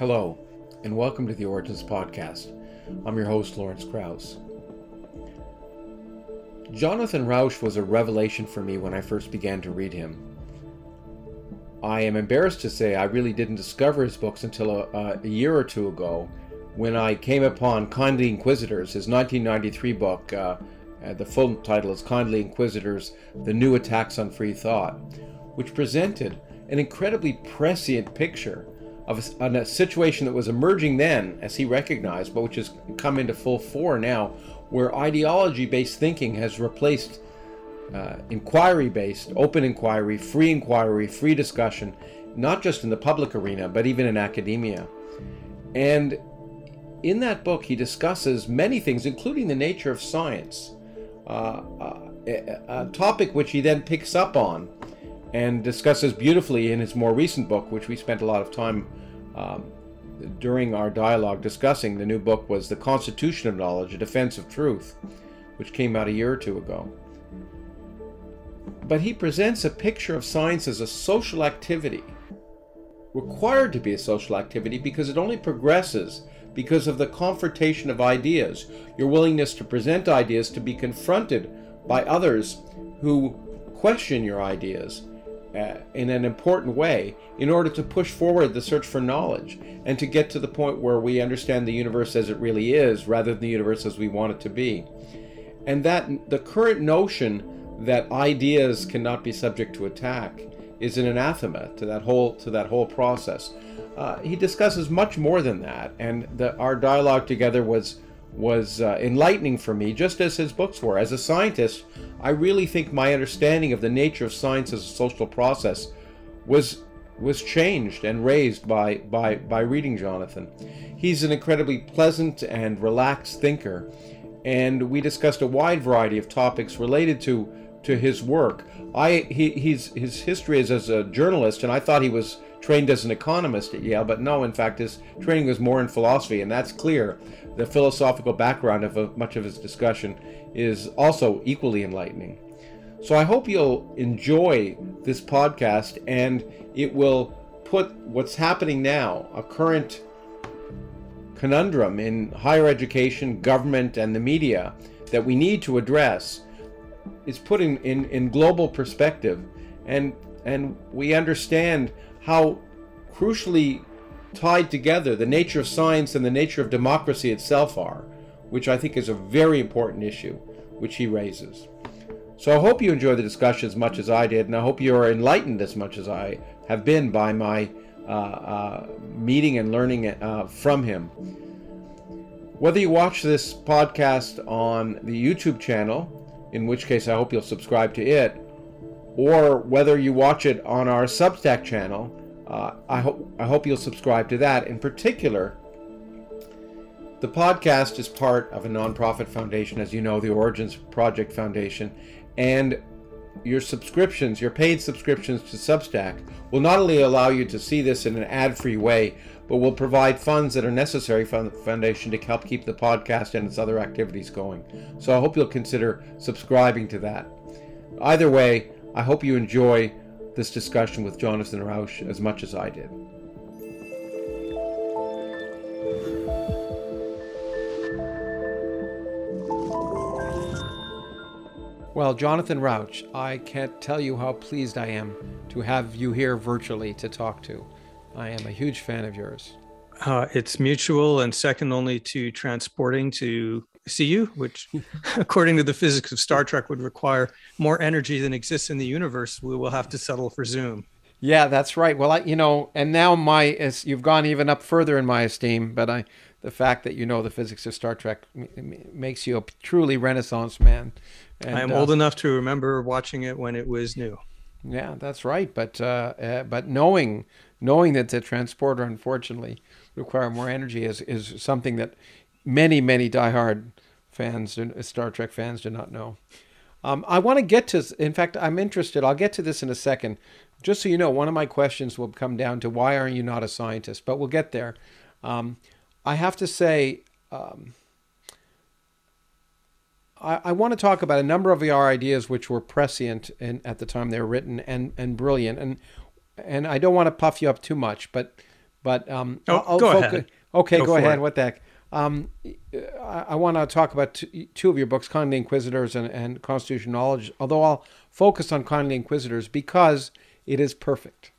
Hello, and welcome to the Origins Podcast. I'm your host, Lawrence Krauss. Jonathan Rauch was a revelation for me when I first began to read him. I am embarrassed to say I really didn't discover his books until a, a year or two ago when I came upon Kindly Inquisitors, his 1993 book. Uh, uh, the full title is Kindly Inquisitors The New Attacks on Free Thought, which presented an incredibly prescient picture of a, a, situation that was emerging then, as he recognized, but which has come into full fore now, where ideology based thinking has replaced uh, inquiry based, open inquiry, free inquiry, free discussion, not just in the public arena, but even in academia. And in that book, he discusses many things, including the nature of science, uh, uh, a, a topic which he then picks up on and discusses beautifully in his more recent book, which we spent a lot of time um, during our dialogue discussing. The new book was The Constitution of Knowledge, A Defense of Truth, which came out a year or two ago. But he presents a picture of science as a social activity, required to be a social activity because it only progresses because of the confrontation of ideas, your willingness to present ideas, to be confronted by others who question your ideas uh, in an important way in order to push forward the search for knowledge and to get to the point where we understand the universe as it really is rather than the universe as we want it to be. And that the current notion that ideas cannot be subject to attack is an anathema to that whole to that whole process. Uh, he discusses much more than that, and the, our dialogue together was was uh, enlightening for me, just as his books were. As a scientist, I really think my understanding of the nature of science as a social process was was changed and raised by by by reading Jonathan. He's an incredibly pleasant and relaxed thinker, and we discussed a wide variety of topics related to to his work. I he, he's his history is as a journalist, and I thought he was trained as an economist at Yale, but no, in fact, his training was more in philosophy, and that's clear. The philosophical background of much of his discussion is also equally enlightening. So I hope you'll enjoy this podcast and it will put what's happening now, a current conundrum in higher education, government, and the media that we need to address, is put in, in, in global perspective. And, and we understand how crucially tied together the nature of science and the nature of democracy itself are, which I think is a very important issue which he raises. So I hope you enjoy the discussion as much as I did, and I hope you are enlightened as much as I have been by my uh, uh, meeting and learning uh, from him. Whether you watch this podcast on the YouTube channel, in which case I hope you'll subscribe to it, or whether you watch it on our Substack channel, uh, I hope I hope you'll subscribe to that. In particular, the podcast is part of a nonprofit foundation, as you know, the Origins Project Foundation, and your subscriptions, your paid subscriptions to Substack, will not only allow you to see this in an ad-free way, but will provide funds that are necessary for the foundation to help keep the podcast and its other activities going. So I hope you'll consider subscribing to that. Either way, I hope you enjoy this discussion with Jonathan Rauch as much as I did. Well, Jonathan Rauch, I can't tell you how pleased I am to have you here virtually to talk to. I am a huge fan of yours. Uh, it's mutual and second only to transporting to CU, which, according to the physics of Star Trek, would require more energy than exists in the universe. We will have to settle for Zoom. Yeah, that's right. Well, I, you know, and now my, as you've gone even up further in my esteem, but I, the fact that you know the physics of Star Trek makes you a truly Renaissance man. And, I am uh, old enough to remember watching it when it was new. Yeah, that's right. But uh, uh, but knowing knowing that the transporter unfortunately require more energy is is something that many, many diehard fans, Star Trek fans, do not know. Um, I want to get to, in fact, I'm interested. I'll get to this in a second. Just so you know, one of my questions will come down to why aren't you not a scientist? But we'll get there. Um, I have to say, um, I, I, want to talk about a number of our ideas which were prescient in, at the time they were written and, and brilliant. And and I don't want to puff you up too much, but But um, oh, I'll, go focus. ahead. Okay, go, go ahead. It. What the heck? Um, I, I want to talk about two, two, of your books, Kindly Inquisitors and, and Constitutional Knowledge, although I'll focus on Kindly Inquisitors because it is perfect.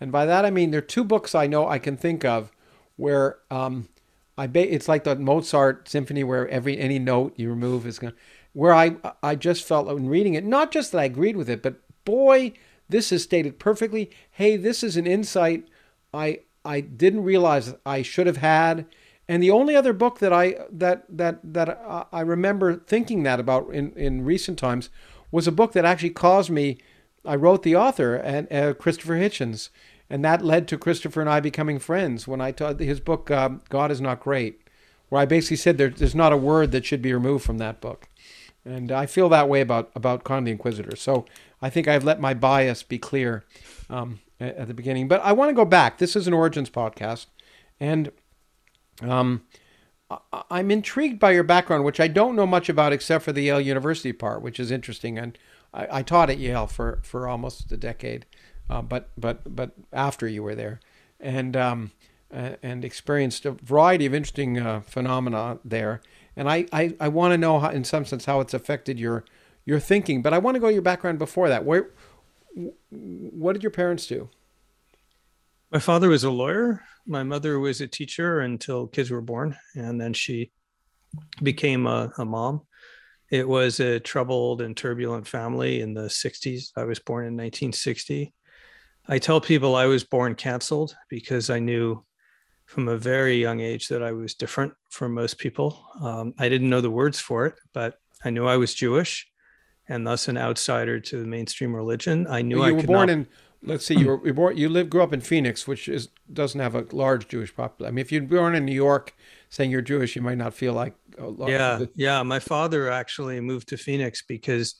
And by that I mean there are two books I know I can think of where um, I ba- it's like the Mozart symphony where every any note you remove is going where I I just felt in reading it not just that I agreed with it but boy this is stated perfectly hey this is an insight I I didn't realize I should have had and the only other book that I that that that I remember thinking that about in in recent times was a book that actually caused me I wrote the author and uh, Christopher Hitchens and that led to Christopher and I becoming friends when I taught his book um, God is not great where I basically said there, there's not a word that should be removed from that book and I feel that way about about Kindly Inquisitor. So I think I've let my bias be clear um, at, at, the beginning. But I want to go back. This is an Origins podcast, and um, I, am intrigued by your background, which I don't know much about except for the Yale University part, which is interesting. And I, I taught at Yale for for almost a decade, uh, but but but after you were there, and um, and experienced a variety of interesting uh, phenomena there and I, I, I want to know how, in some sense how it's affected your your thinking. But I want to go to your background before that. Where what did your parents do? My father was a lawyer. My mother was a teacher until kids were born, and then she became a, a mom. It was a troubled and turbulent family in the 60s. I was born in 1960. I tell people I was born canceled because I knew from a very young age that I was different from most people. Um, I didn't know the words for it, but I knew I was Jewish and thus an outsider to the mainstream religion. I knew well, you I were born not... in. Let's see, you were, you born. You live, grew up in Phoenix, which is doesn't have a large Jewish population. I mean, if you're born in New York, saying you're Jewish, you might not feel like. yeah, yeah. My father actually moved to Phoenix because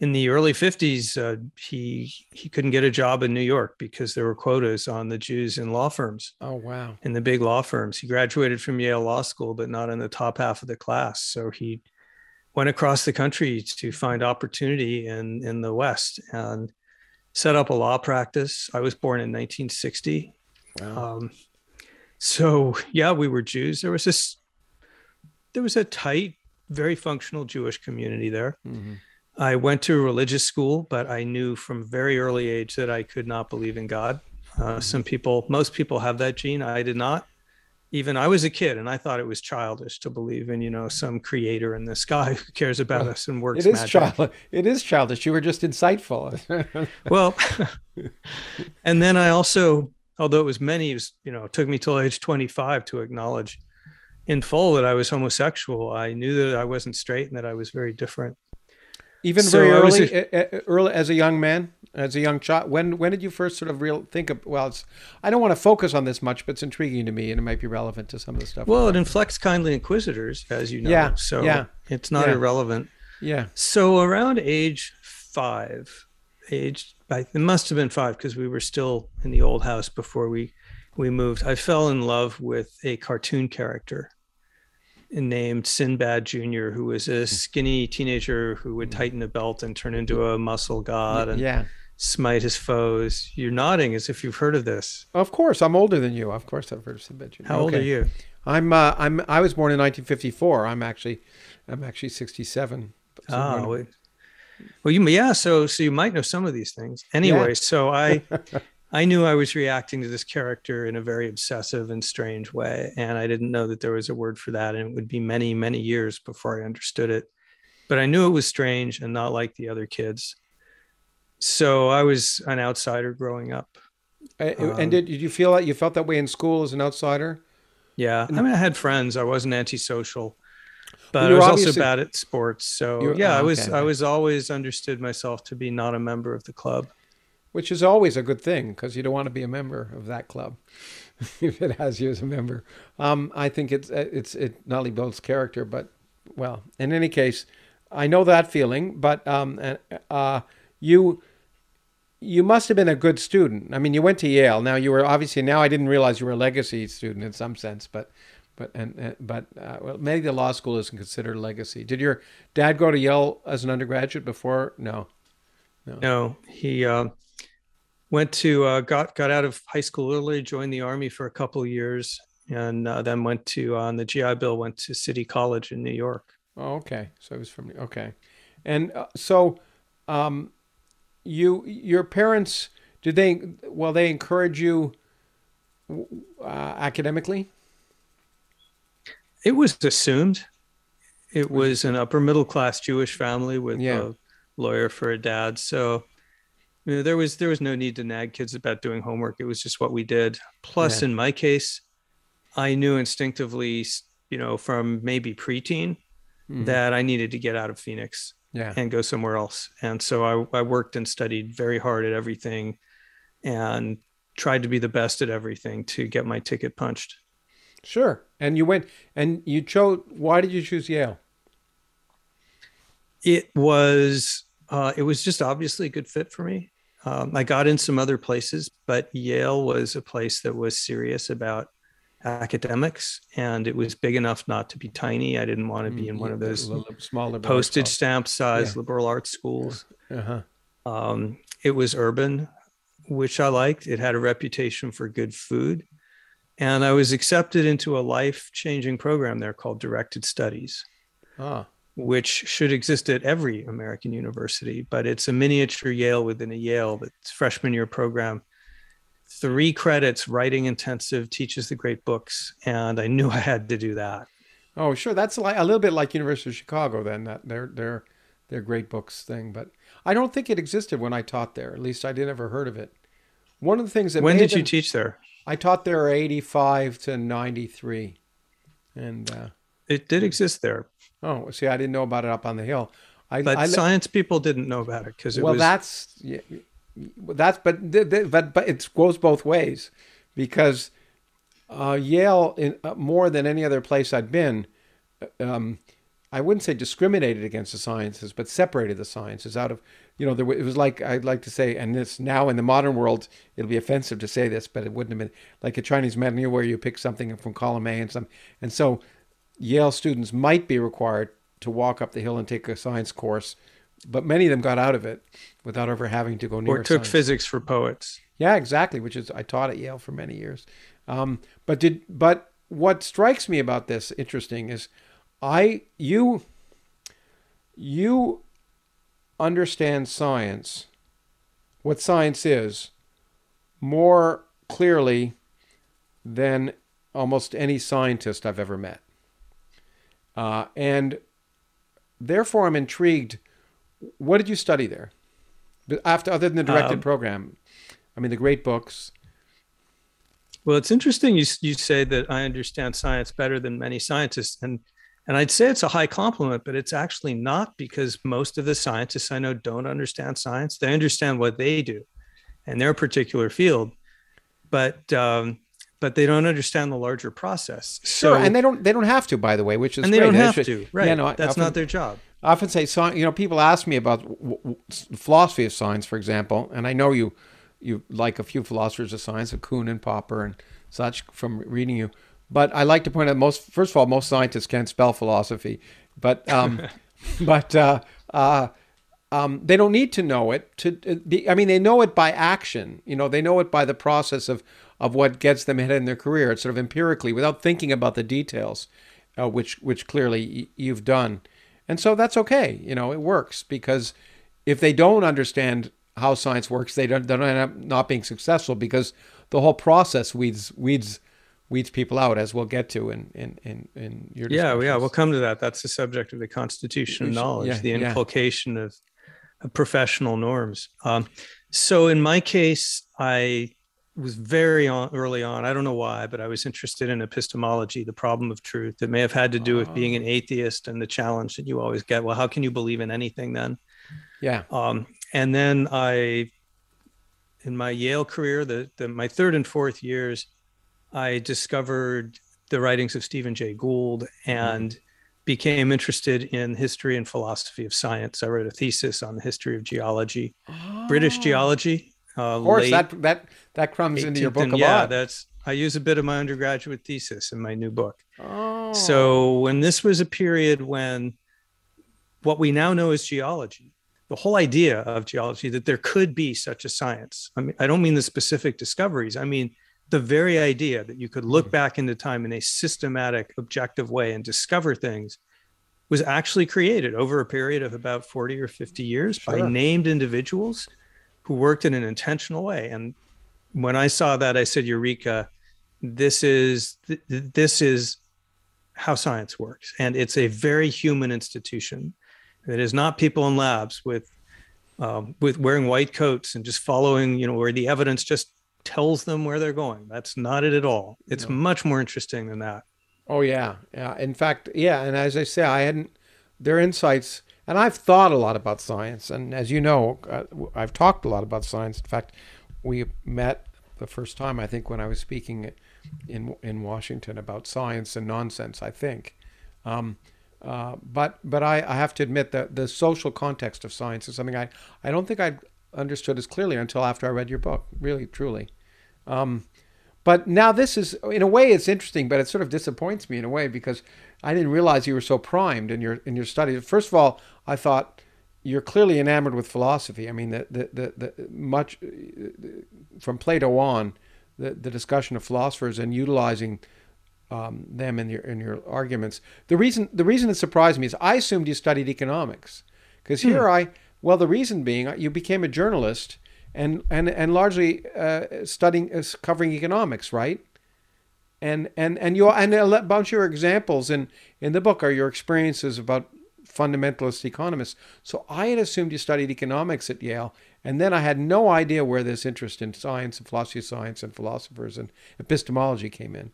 in the early 50s uh, he he couldn't get a job in new york because there were quotas on the jews in law firms oh wow in the big law firms he graduated from yale law school but not in the top half of the class so he went across the country to find opportunity in in the west and set up a law practice i was born in 1960 wow. Um, so yeah we were jews there was this there was a tight very functional jewish community there mm-hmm I went to a religious school, but I knew from very early age that I could not believe in God. Uh, mm-hmm. some people, most people have that gene. I did not. Even I was a kid, and I thought it was childish to believe in, you know, some creator in the sky who cares about well, us and works. It is childish. It is childish. You were just insightful. well, and then I also, although it was many, it was, you know, it took me till age twenty-five to acknowledge in full that I was homosexual. I knew that I wasn't straight and that I was very different. Even so very early, a, early as a young man, as a young child. When when did you first sort of real think of? Well, it's I don't want to focus on this much, but it's intriguing to me, and it might be relevant to some of the stuff. Well, it inflects kindly inquisitors, as you know. Yeah. So yeah. it's not yeah. irrelevant. Yeah. So around age five, age it must have been five because we were still in the old house before we we moved. I fell in love with a cartoon character named Sinbad Jr., who was a skinny teenager who would hmm. tighten a belt and turn into a muscle god and yeah. Smite his foes. You're nodding as if you've heard of this. Of course, I'm older than you. Of course, I've heard of Sinbad. How okay. old are you? I'm uh, I'm I was born in 1954. I'm actually I'm actually 67. So oh, well, well, you yeah. So so you might know some of these things. Anyway, yeah. so I I knew I was reacting to this character in a very obsessive and strange way. And I didn't know that there was a word for that. And it would be many, many years before I understood it. But I knew it was strange and not like the other kids. So I was an outsider growing up. and um, did, did you feel that you felt that way in school as an outsider? Yeah. I mean, I had friends. I wasn't antisocial, but I was also bad at sports. So yeah, oh, I was, okay. I was always understood myself to be not a member of the club which is always a good thing because you don't want to be a member of that club if it has you as a member. Um, I think it's uh, it's it not only builds character, but well, in any case, I know that feeling. But um, uh, uh, you you must have been a good student. I mean, you went to Yale. Now you were obviously now I didn't realize you were a legacy student in some sense, but. But and, but uh, well, maybe the law school isn't considered a legacy. Did your dad go to Yale as an undergraduate before? No, no. No, he uh, went to uh, got got out of high school early, joined the army for a couple of years, and uh, then went to on the GI Bill. Went to City College in New York. Oh, okay. So it was from okay, and uh, so um, you your parents did they well they encourage you uh, academically? It was assumed. It was an upper middle class Jewish family with Yeah. a lawyer for a dad. So you know, there was there was no need to nag kids about doing homework. It was just what we did. Plus, Yeah. in my case, I knew instinctively, you know, from maybe preteen Mhm. that I needed to get out of Phoenix Yeah. and go somewhere else. And so I, I worked and studied very hard at everything and tried to be the best at everything to get my ticket punched. Sure. And you went and you chose. Why did you choose Yale? It was uh, it was just obviously a good fit for me. Um, I got in some other places, but Yale was a place that was serious about academics, and it was big enough not to be tiny. I didn't want to be in one of those small liberal postage stamp size Yeah. liberal arts schools. Uh-huh. Um, it was urban, which I liked. It had a reputation for good food. And I was accepted into a life changing program there called Directed Studies, Ah. which should exist at every American university, but it's a miniature Yale within a Yale that's freshman year program. Three credits, writing intensive, teaches the great books. And I knew I had to do that. Oh, sure. That's like a little bit like University of Chicago. Then that their their their great books thing, but I don't think it existed when I taught there. At least I never heard of it. One of the things that when did you teach there? I taught there eighty five to ninety three, and uh, It did exist there, oh, see, I didn't know about it up on the hill. I, but I science people didn't know about it because it well, was that's yeah, that's but but but it goes both ways because uh, Yale, in uh, more than any other place I'd been, um, I wouldn't say discriminated against the sciences, but separated the sciences out of you know there it was like I'd like to say, and this now in the modern world it'll be offensive to say this, but it wouldn't have been like a Chinese menu where you pick something from column A and some, and so Yale students might be required to walk up the hill and take a science course, but many of them got out of it without ever having to go near. or took science. physics for poets. Yeah, exactly. Which is I taught at Yale for many years. Um, but did but what strikes me about this interesting is I you you understand science, what science is, more clearly than almost any scientist I've ever met. Uh, and therefore, I'm intrigued. What did you study there? But After other than the directed Um, program, I mean the great books. Well, it's interesting you you say that I understand science better than many scientists, and and I'd say it's a high compliment, but it's actually not because most of the scientists I know don't understand science. They understand what they do, in their particular field, but um, but they don't understand the larger process. Sure, So and they don't they don't have to, by the way, which is and they great. don't have to, right? Yeah, no, That's often, not their job. I often say, you know, people ask me about philosophy of science, for example, and I know you you like a few philosophers of science, like Kuhn and Popper and such, from reading you. But I like to point out most first of all, most scientists can't spell philosophy, but um, but uh, uh, um, they don't need to know it to uh, I mean, they know it by action. You know, they know it by the process of of what gets them ahead in their career. It's sort of empirically, without thinking about the details, uh, which which clearly y- you've done, and so that's okay. You know, it works because if they don't understand how science works, they don't, they don't end up not being successful because the whole process weeds weeds weeds people out, as we'll get to in in in, in your Yeah, yeah, we'll come to that. That's the subject of the constitution of knowledge, yeah, the yeah. inculcation of, of professional norms. Um, so in my case, I was very on, early on. I don't know why, but I was interested in epistemology, the problem of truth. It may have had to do with being an ah. atheist and the challenge that you always get. Well, how can you believe in anything then? yeah. Um, and then I, in my Yale career, the, the my third and fourth years, I discovered the writings of Stephen Jay Gould mm-hmm. and became interested in history and philosophy of science. I wrote a thesis on the history of geology, British ah. geology. Uh, Of course, that that that comes into your book and a yeah, lot. that's I use a bit of my undergraduate thesis in my new book. Oh. So when this was a period when what we now know as geology the whole idea of geology that there could be such a science. I mean, I don't mean the specific discoveries. I mean the very idea that you could look mm-hmm. back into time in a systematic, objective way and discover things was actually created over a period of about 40 or 50 years sure. by named individuals who worked in an intentional way. And when I saw that, I said, Eureka, this is th- this is how science works. And it's a very human institution. It is not people in labs with um, with wearing white coats and just following, you know, where the evidence just tells them where they're going. That's not it at all. It's no. much more interesting than that. Oh yeah, yeah. In fact, yeah. And as I say, I hadn't their insights, and I've thought a lot about science. And as you know, uh, I've talked a lot about science. In fact, we met the first time I think when I was speaking in in Washington about science and nonsense. I think. Um, uh, but but I, I have to admit that the social context of science is something I, I don't think I understood as clearly until after I read your book. Really, truly. Um, but now this is, in a way, it's interesting, but it sort of disappoints me in a way because I didn't realize you were so primed in your in your studies. First of all, I thought you're clearly enamored with philosophy. I mean, the the the, the much from Plato on, the the discussion of philosophers and utilizing um, them in your in your arguments. The reason the reason it surprised me is I assumed you studied economics because here hmm. I well the reason being you became a journalist and and and largely uh, studying uh, covering economics, right? And and and you and a bunch of your examples in in the book are your experiences about fundamentalist economists. So I had assumed you studied economics at Yale, and then I had no idea where this interest in science and philosophy of science and philosophers and epistemology came in,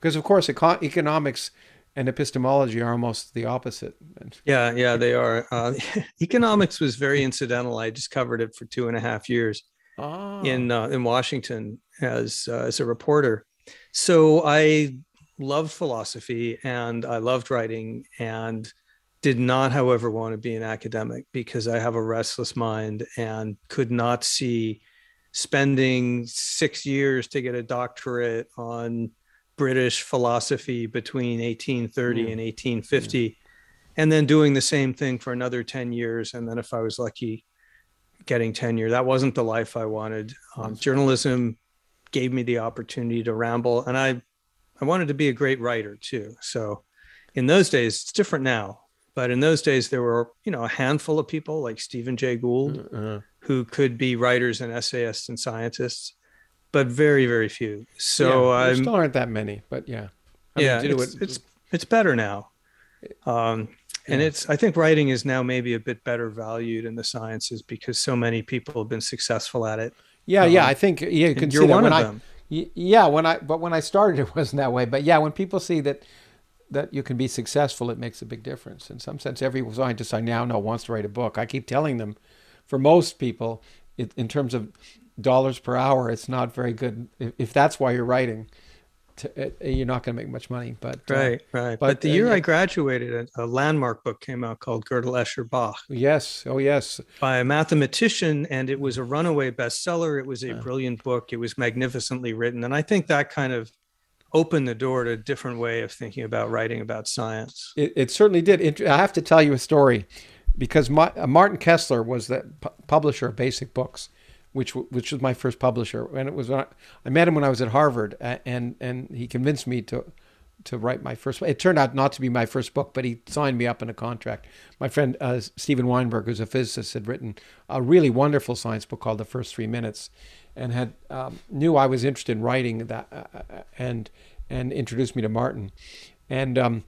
because of course econ- economics and epistemology are almost the opposite. Yeah, yeah, they are. Uh, economics was very incidental. I just covered it for two and a half years oh. in uh, in Washington as uh, as a reporter. So I loved philosophy and I loved writing and did not, however, want to be an academic because I have a restless mind and could not see spending six years to get a doctorate on British philosophy between 1830 mm. and 1850, mm. and then doing the same thing for another 10 years. And then, if I was lucky, getting tenure. That wasn't the life I wanted. Um, journalism gave me the opportunity to ramble, and I, I wanted to be a great writer too. So, in those days, it's different now. But in those days, there were you know a handful of people like Stephen Jay Gould uh-huh. who could be writers and essayists and scientists but very very few. So yeah, there still aren't that many, but yeah, I yeah, mean, it's, it. it's it's better now. Um, and it's I think writing is now maybe a bit better valued in the sciences because so many people have been successful at it. Yeah, um, yeah, I think yeah, you can you're one of I, them. Yeah, when I but when I started, it wasn't that way. But yeah, when people see that that you can be successful, it makes a big difference. In some sense, every scientist I now know wants to write a book. I keep telling them, for most people, it, in terms of dollars per hour, it's not very good. If, if that's why you're writing, to, uh, you're not going to make much money. But uh, right, uh, right. But, but the uh, year I graduated, a, a, landmark book came out called Gödel Escher Bach. Yes, oh yes, by a mathematician, and it was a runaway bestseller. It was a brilliant book. It was magnificently written, and I think that kind of opened the door to a different way of thinking about writing about science. It, it certainly did. It, I have to tell you a story because my, uh, Martin Kessler was the pu- publisher of Basic Books which which was my first publisher, and it was I, I, met him when I was at Harvard, and and he convinced me to to write my first. It turned out not to be my first book, but he signed me up in a contract. My friend uh, Steven Weinberg, who's a physicist, had written a really wonderful science book called The First Three Minutes, and had um, knew I was interested in writing that, uh, uh and and introduced me to Martin, and um,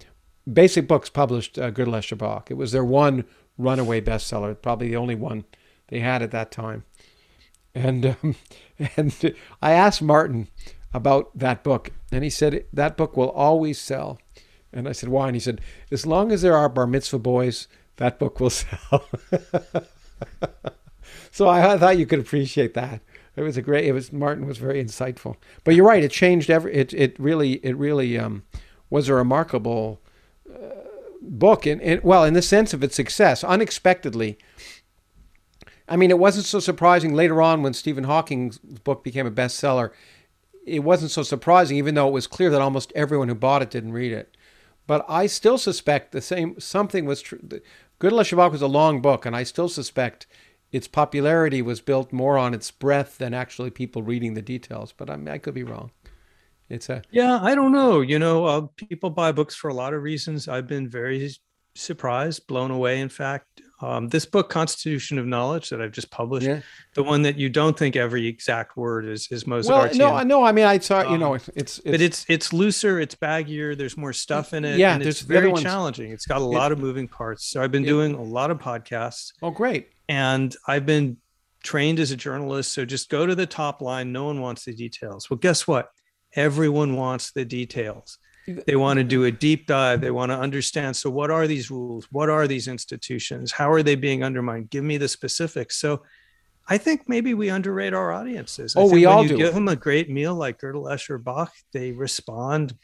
Basic Books published uh, Gödel Escher Bach. It was their one runaway bestseller, probably the only one they had at that time and um, and I asked Martin about that book, and he said that book will always sell. And I said, why? And he said, as long as there are bar mitzvah boys, that book will sell. so I, I, thought you could appreciate that. It was a great. It was Martin was very insightful. But you're right. It changed every. It it really it really um, was a remarkable uh, book. And, well, in the sense of its success, unexpectedly I mean, it wasn't so surprising later on when Stephen Hawking's book became a bestseller. It wasn't so surprising, even though it was clear that almost everyone who bought it didn't read it. But I still suspect the same something was true. Gödel Escher Bach was a long book, and I still suspect its popularity was built more on its breadth than actually people reading the details. But I, mean, I could be wrong. It's a yeah, I don't know. You know, uh, people buy books for a lot of reasons. I've been very surprised, blown away. In fact, um, this book, Constitution of Knowledge, that I've just published, Yeah. the one that you don't think every exact word is is Mozart. well, no, no. I mean, I saw you Um, know, it's it's, but it's it's looser, it's baggier. There's more stuff in it. Yeah, and it's very challenging. It's got a lot of moving parts. So I've been Yeah. doing a lot of podcasts, oh great. and I've been trained as a journalist. So just go to the top line. No one wants the details. Well, guess what? Everyone wants the details. They want to do a deep dive. They want to understand. So, what are these rules? What are these institutions? How are they being undermined? Give me the specifics. So, I think maybe we underrate our audiences. Oh, we all you do. Give them a great meal like Gödel, Escher, Bach. They respond.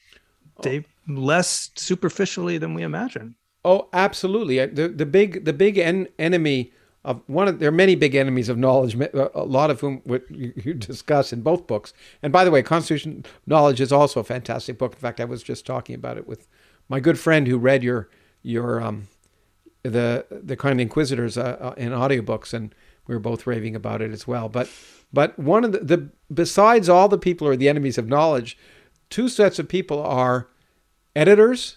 Oh. They less superficially than we imagine. Oh, absolutely. The the big the big en- enemy of one of there are many big enemies of knowledge. A lot of whom you discuss in both books. And by the way, Constitution Knowledge is also a fantastic book. In fact, I was just talking about it with my good friend who read your your um the the kind Inquisitors uh, uh, in audiobooks, and we were both raving about it as well. But but one of the, the besides all the people who are the enemies of knowledge, two sets of people are editors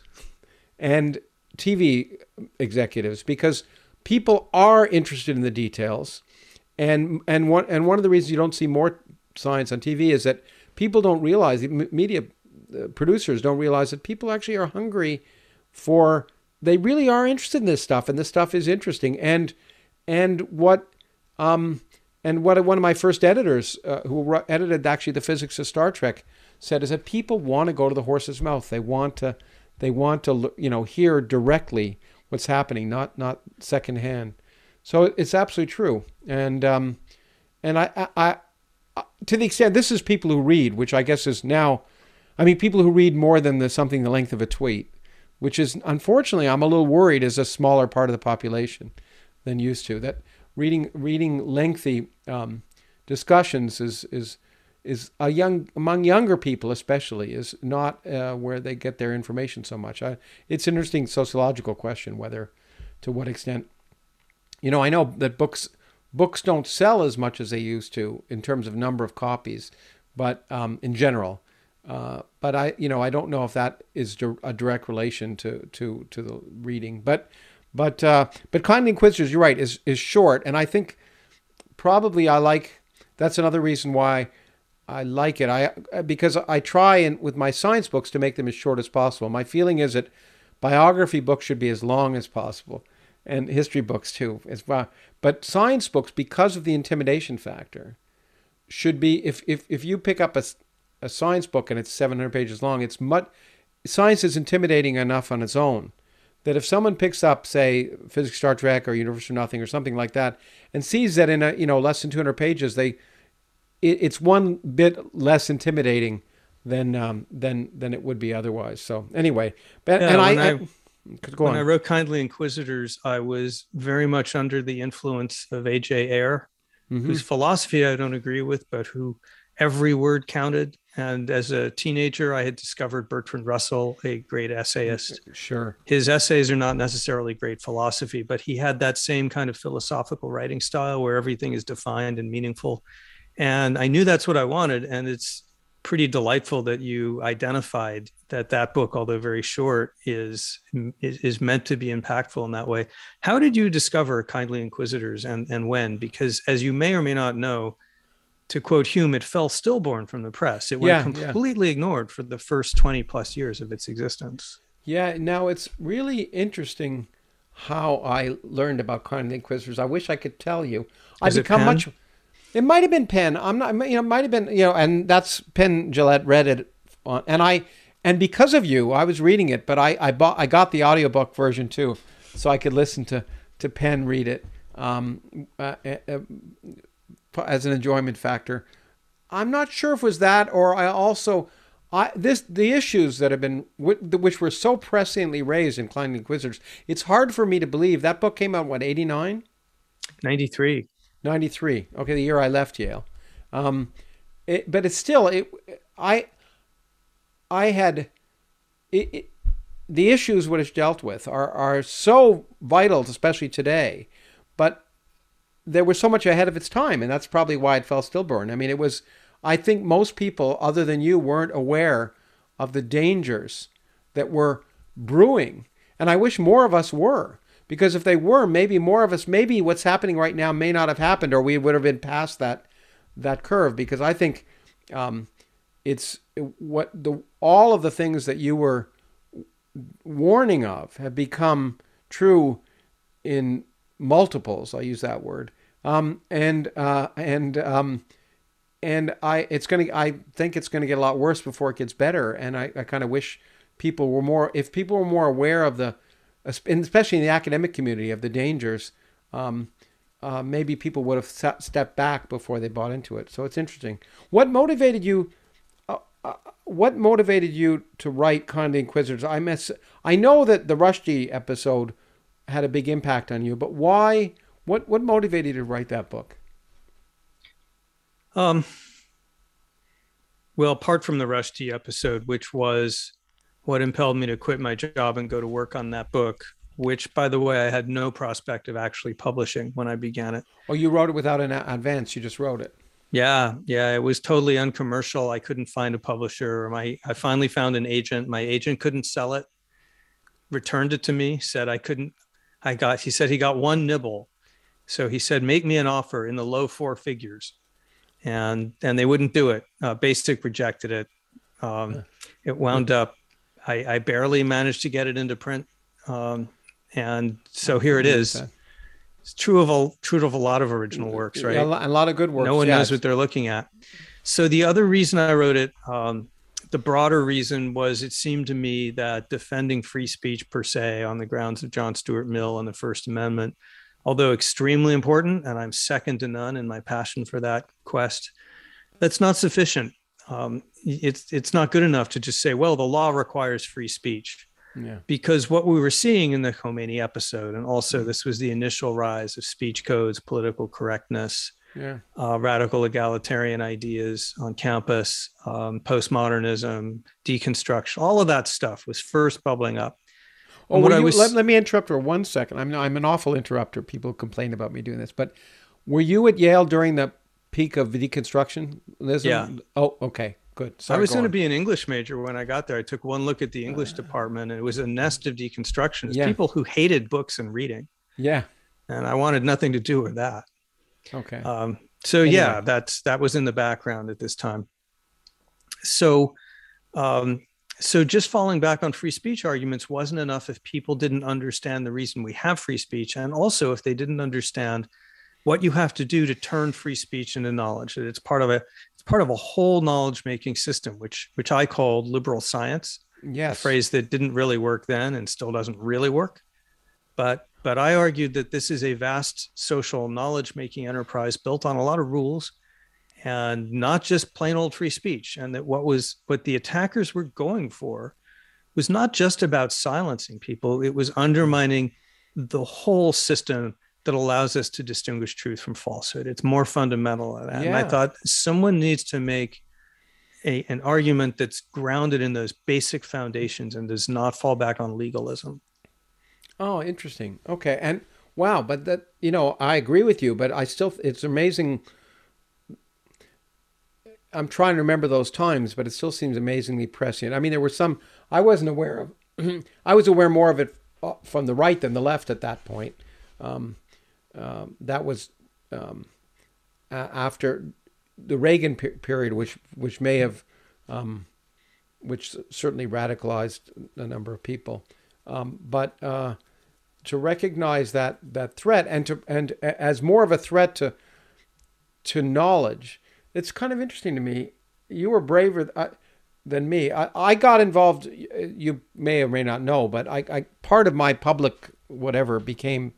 and TV executives because people are interested in the details, and and one and one of the reasons you don't see more science on TV is that people don't realize media uh, producers don't realize that people actually are hungry for they really are interested in this stuff and this stuff is interesting. And and what um and what one of my first editors uh, who edited actually the physics of Star Trek said is that people want to go to the horse's mouth. They want to they want to you know hear directly what's happening not not secondhand so it's absolutely true and um and I, I, I to the extent this is people who read, which I guess is now, I mean, people who read more than the something the length of a tweet, which is unfortunately I'm a little worried is a smaller part of the population than used to. That reading reading lengthy um, discussions is is is a young among younger people especially is not uh, where they get their information so much. I, it's an interesting sociological question whether to what extent you know I know that books books don't sell as much as they used to in terms of number of copies, but um, in general. Uh, but I, you know, I don't know if that is a direct relation to to to the reading. But but uh, but Kindly Inquisitors, you're right, is is short, and I think probably I like. That's another reason why I like it. I uh, because I try and with my science books to make them as short as possible. My feeling is that biography books should be as long as possible, and history books too as well. But science books, because of the intimidation factor, should be if if, if you pick up a a science book and it's 700 pages long, it's much science is intimidating enough on its own that if someone picks up, say, Physics Star Trek or Universe or Nothing or something like that, and sees that in a you know less than 200 pages, they it, it's one bit less intimidating than um, than than it would be otherwise. So anyway, but, Yeah, and I, I- I- go when on. I wrote Kindly Inquisitors, I was very much under the influence of A.J. Ayer, Mhm. whose philosophy I don't agree with, but who every word counted. And as a teenager, I had discovered Bertrand Russell, a great essayist. Sure. His essays are not necessarily great philosophy, but he had that same kind of philosophical writing style where everything is defined and meaningful. And I knew that's what I wanted. And it's pretty delightful that you identified that that book, although very short, is is, meant to be impactful in that way. How did you discover Kindly Inquisitors and, and when? Because as you may or may not know, to quote Hume, it fell stillborn from the press. It went Yeah, yeah. completely ignored for the first 20 plus years of its existence. Yeah, now it's really interesting how I learned about Kindly Inquisitors. I wish I could tell you. I've become much. It might have been Penn. I'm not. You know, might have been. You know, and that's Penn Jillette read it, on, and I, and because of you, I was reading it, but I, I bought, I got the audiobook version too, so I could listen to to Penn read it, um, uh, uh, uh, as an enjoyment factor. I'm not sure if it was that or I also I this the issues that have been which were so presciently raised in Kindly Inquisitors. It's hard for me to believe that book came out what 89, 93. 93. Okay, the year I left Yale. Um, it, but it's still it. I I had it, it the issues which dealt with are, are so vital, especially today, but there was so much ahead of its time, and that's probably why it fell stillborn. I mean, it was, I think most people, other than you, weren't aware of the dangers that were brewing. And I wish more of us were, because if they were, maybe more of us, maybe what's happening right now may not have happened, or we would have been past that that curve. Because I think um, it's what the all of the things that you were warning of have become true in multiples. I use that word, um, and uh, and um, and I it's gonna I think it's gonna get a lot worse before it gets better. And I, I kind of wish people were more if people were more aware of the, especially in the academic community, of the dangers. Um, uh, maybe people would have stepped back before they bought into it. So it's interesting. What motivated you? Uh, uh, what motivated you to write Kindly Inquisitors? I miss. I know that the Rushdie episode had a big impact on you, but why? What what motivated you to write that book? Um. Well, apart from the Rushdie episode, which was what impelled me to quit my job and go to work on that book, which, by the way, I had no prospect of actually publishing when I began it. Oh, you wrote it without an advance. You just wrote it. Yeah, yeah, it was totally uncommercial. I couldn't find a publisher. My I finally found an agent. My agent couldn't sell it. Returned it to me. Said I couldn't. I got. He said he got one nibble. So he said, make me an offer in the low four figures, and and they wouldn't do it. Uh, Basic rejected it. Um, it wound up. I, I barely managed to get it into print, um, and so here it is it's true of a true of a lot of original works, right? A lot of good works. No one knows what they're looking at. So the other reason I wrote it, um, the broader reason was it seemed to me that defending free speech per se on the grounds of John Stuart Mill and the First Amendment, although extremely important, and I'm second to none in my passion for that quest, that's not sufficient. Um, it's it's not good enough to just say, well, the law requires free speech. Yeah. Because what we were seeing in the Khomeini episode, and also mm-hmm. this was the initial rise of speech codes, political correctness, yeah. uh, radical egalitarian ideas on campus, um, postmodernism, deconstruction, all of that stuff was first bubbling up. Oh, you, was, let, let, me interrupt for one second. I'm, I'm an awful interrupter. People complain about me doing this, but were you at Yale during the peak of deconstruction? Yeah. Oh, okay. Good. Sorry, I was going to be an English major when I got there. I took one look at the English uh, department, and it was a nest of deconstructionists, yeah. people who hated books and reading. Yeah. And I wanted nothing to do with that. Okay. Um, so anyway. yeah, that's that was in the background at this time. So, um, so just falling back on free speech arguments wasn't enough if people didn't understand the reason we have free speech, and also if they didn't understand what you have to do to turn free speech into knowledge. That it's part of a it's part of a whole knowledge making system, which which I called liberal science. Yes. A phrase that didn't really work then and still doesn't really work. But but I argued that this is a vast social knowledge making enterprise built on a lot of rules and not just plain old free speech. And that what was what the attackers were going for was not just about silencing people, it was undermining the whole system that allows us to distinguish truth from falsehood. It's more fundamental. And yeah. I thought someone needs to make a, an argument that's grounded in those basic foundations and does not fall back on legalism. Oh, interesting. Okay. And wow, but that, you know, I agree with you, but I still, it's amazing. I'm trying to remember those times, but it still seems amazingly prescient. I mean, there were some I wasn't aware of. I was aware more of it uh, from the right than the left at that point. Um, um, that was um, after the Reagan pe- period, which which may have, um, which certainly radicalized a number of people, um, but uh, to recognize that that threat and to and as more of a threat to to knowledge, it's kind of interesting to me. You were braver. Uh, than me. I, I got involved. You may or may not know, but I, I part of my public whatever became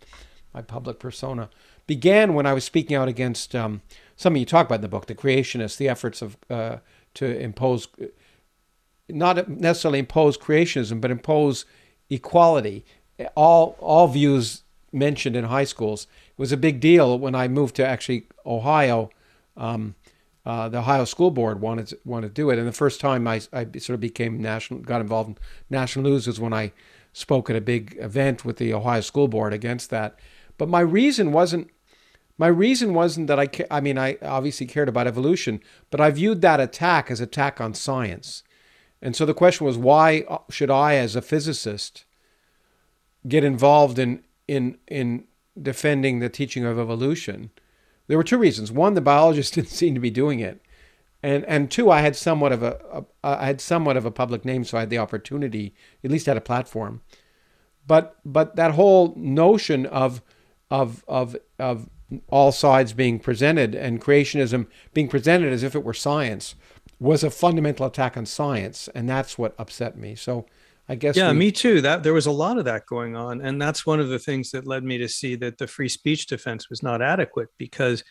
my public persona, began when I was speaking out against um, something you talk about in the book, the creationists, the efforts of uh, to impose, not necessarily impose creationism, but impose equality. All all views mentioned in high schools. It was a big deal when I moved to actually Ohio. Um, uh, the Ohio School Board wanted to, wanted to do it. And the first time I, I sort of became national, got involved in national news was when I spoke at a big event with the Ohio School Board against that. But my reason wasn't my reason wasn't that I ca- I mean I obviously cared about evolution, but I viewed that attack as attack on science. And so the question was why uh, should I as a physicist get involved in in in defending the teaching of evolution? There were two reasons. One, the biologists didn't seem to be doing it. And and two, I had somewhat of a, a I had somewhat of a public name, so I had the opportunity, at least had a platform. But but that whole notion of of of of all sides being presented and creationism being presented as if it were science was a fundamental attack on science, and that's what upset me. So I guess yeah, we, me too. That there was a lot of that going on, and that's one of the things that led me to see that the free speech defense was not adequate because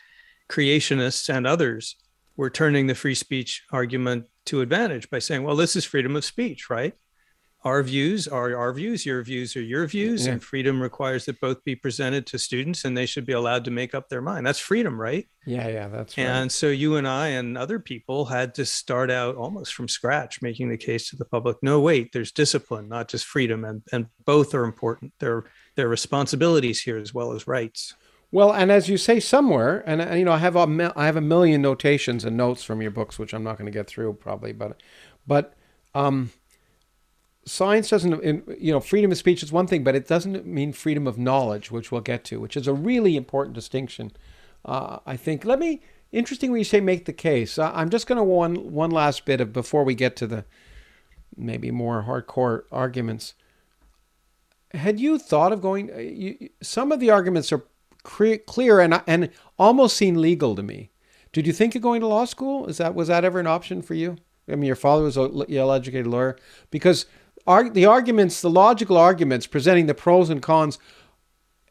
creationists and others were turning the free speech argument to advantage by saying, well, this is freedom of speech, right? Our views are our views, your views are your views, Yeah. and freedom requires that both be presented to students and they should be allowed to make up their mind. That's freedom, right? yeah, yeah, that's right. And so you and I and other people had to start out almost from scratch, making the case to the public. No, wait, there's discipline, not just freedom, and and both are important. There there are responsibilities here as well as rights. Well, and as you say somewhere, and, and you know, I have a I have a million notations and notes from your books, which I'm not going to get through probably, but but um, science doesn't, you know, freedom of speech is one thing, but it doesn't mean freedom of knowledge, which we'll get to, which is a really important distinction. Uh, I think. Let me. Interesting when you say make the case. I, I'm just going to one one last bit of before we get to the maybe more hardcore arguments. Had you thought of going? uh, You, some of the arguments are cre- clear and and almost seem legal to me. Did you think of going to law school? Is that was that ever an option for you? I mean, your father was a Yale-educated lawyer because arg- the arguments, the logical arguments, presenting the pros and cons,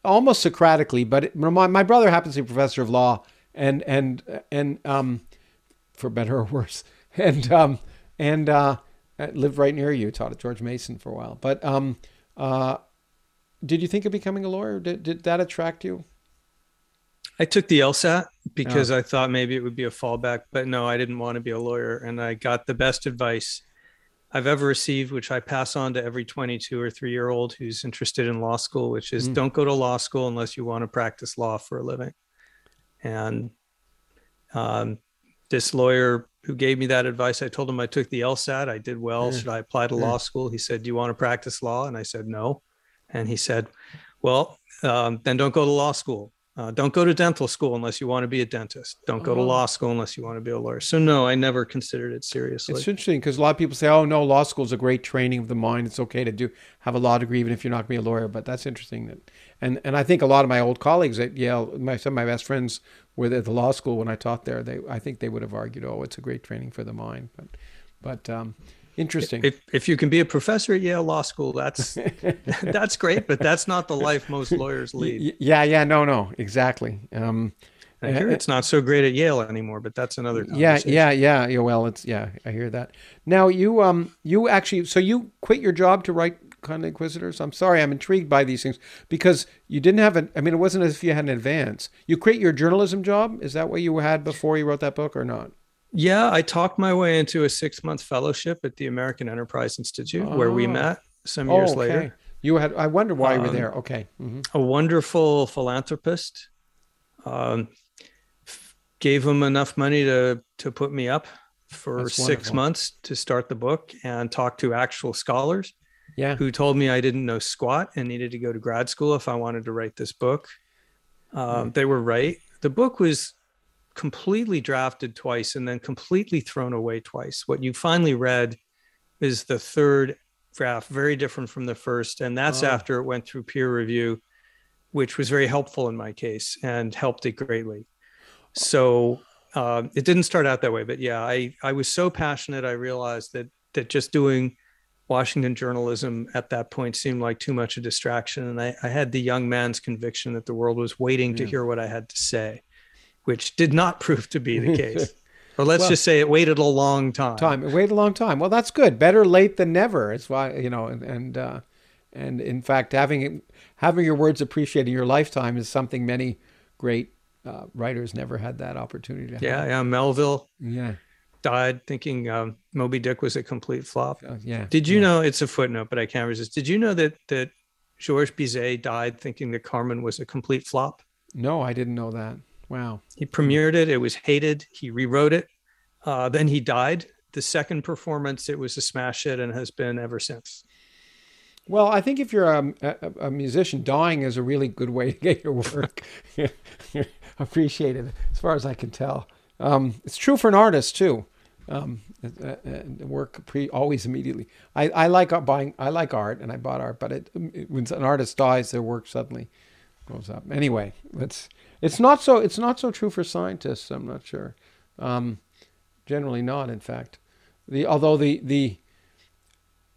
almost Socratically. But it, my my brother happens to be a professor of law, and and and um, for better or worse, and um, and uh, lived right near you. Taught at George Mason for a while, but um, uh, did you think of becoming a lawyer? Did did that attract you? I took the LSAT because I thought maybe it would be a fallback, but no, I didn't want to be a lawyer. And I got the best advice I've ever received, which I pass on to every 22 or three year old who's interested in law school, which is Mm. don't go to law school unless you want to practice law for a living. And um, this lawyer who gave me that advice, I told him I took the LSAT. I did well. Yeah. Should I apply to Yeah. law school? He said, Do you want to practice law? And I said, No. And he said, Well, um, then don't go to law school. Uh, don't go to dental school unless you want to be a dentist. Don't go to Oh. law school unless you want to be a lawyer. So, no, I never considered it seriously. It's interesting because a lot of people say, "Oh no, law school is a great training of the mind. It's okay to do have a law degree even if you're not going to be a lawyer." But that's interesting. That and and I think a lot of my old colleagues at Yale, my some of my best friends were at the law school when I taught there. They I think they would have argued, "Oh, it's a great training for the mind." But but um, interesting. if, if you can be a professor at Yale Law School, that's that's great, but that's not the life most lawyers lead. Yeah, yeah, no, no, exactly. Um, I hear it's not so great at Yale anymore, but that's another yeah, conversation. yeah, yeah, yeah. Well, it's yeah, I hear that. Now you um you actually so you quit your job to write Kindly Inquisitors. I'm sorry, I'm intrigued by these things because you didn't have an. I mean, it wasn't as if you had an advance. You quit your journalism job. Is that what you had before you wrote that book or not? Yeah, I talked my way into a six month fellowship at the American Enterprise Institute where we Oh. met some years later. You had. I wonder why you were Um, there. Okay. hmm A wonderful philanthropist um, f- gave him enough money to to put me up for That's six wonderful. months to start the book and talk to actual scholars. Yeah. who told me I didn't know squat and needed to go to grad school if I wanted to write this book. Um, They were right. The book was completely drafted twice and then completely thrown away twice. What you finally read is the third draft, very different from the first. And that's Oh. after it went through peer review, which was very helpful in my case and helped it greatly. So um, it didn't start out that way, but yeah, I, I was so passionate. I realized that, that just doing Washington journalism at that point seemed like too much a distraction. And I, I had the young man's conviction that the world was waiting to hear what I had to say, which did not prove to be the case. or let's Well- just say it waited a long time. time. It waited a long time. Well, that's good. Better late than never. It's why you know, and and, uh, and in fact, having it, having your words appreciated in your lifetime is something many great uh, writers never had that opportunity. To Yeah, yeah. Melville yeah, died thinking um, Moby Dick was a complete flop. Uh, yeah. Did you yeah. know it's a footnote, but I can't resist. Did you know that that Georges Bizet died thinking that Carmen was a complete flop? No, I didn't know that. Wow. He premiered it. It was hated. He rewrote it. Uh, then he died. The second performance, it was a smash hit and has been ever since. Well, I think if you're a, a, a musician, dying is a really good way to get your work appreciated, as far as I can tell. Um, it's true for an artist too. Um, uh, uh, work pre always immediately. I, I like art buying. I like art, and I bought art. But it, it, when an artist dies, their work suddenly goes up. Anyway, it's it's not so it's not so true for scientists. I'm not sure. Um, generally not. In fact, the although the the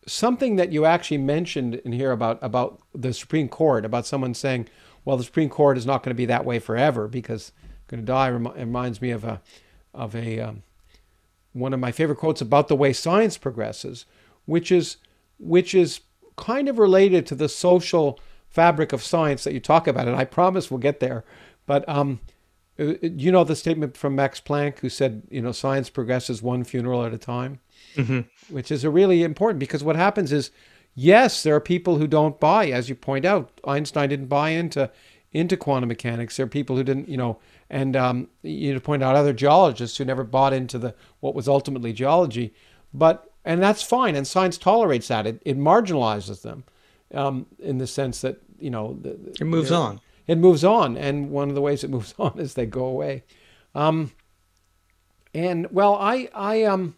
something that you actually mentioned in here about about the Supreme Court about someone saying, well, the Supreme Court is not going to be that way forever because going to die rem- reminds me of a of a um, one of my favorite quotes about the way science progresses, which is which is kind of related to the social fabric of science that you talk about, and I promise we'll get there. But um, you know the statement from Max Planck, who said, you know, science progresses one funeral at a time, mm-hmm. which is a really important because what happens is, yes, there are people who don't buy, as you point out, Einstein didn't buy into into quantum mechanics. There are people who didn't, you know, and um, you point out other geologists who never bought into the what was ultimately geology, but and that's fine, and science tolerates that. It, it marginalizes them um, in the sense that you know the, it moves on. It moves on, and one of the ways it moves on is they go away. Um, and well, I I um.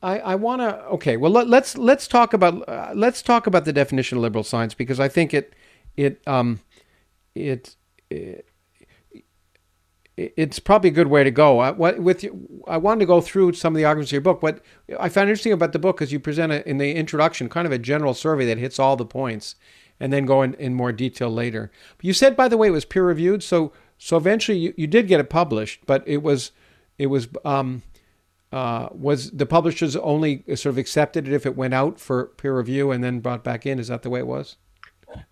I, I want to okay well let, let's let's talk about uh, let's talk about the definition of liberal science because I think it it um it, it it's probably a good way to go. I, what, with I wanted to go through some of the arguments of your book. What I found interesting about the book is you present it in the introduction, kind of a general survey that hits all the points, and then go in, in more detail later. But you said, by the way, it was peer reviewed, so so eventually you, you did get it published, but it was it was um, uh, was the publishers only sort of accepted it if it went out for peer review and then brought back in. Is that the way it was?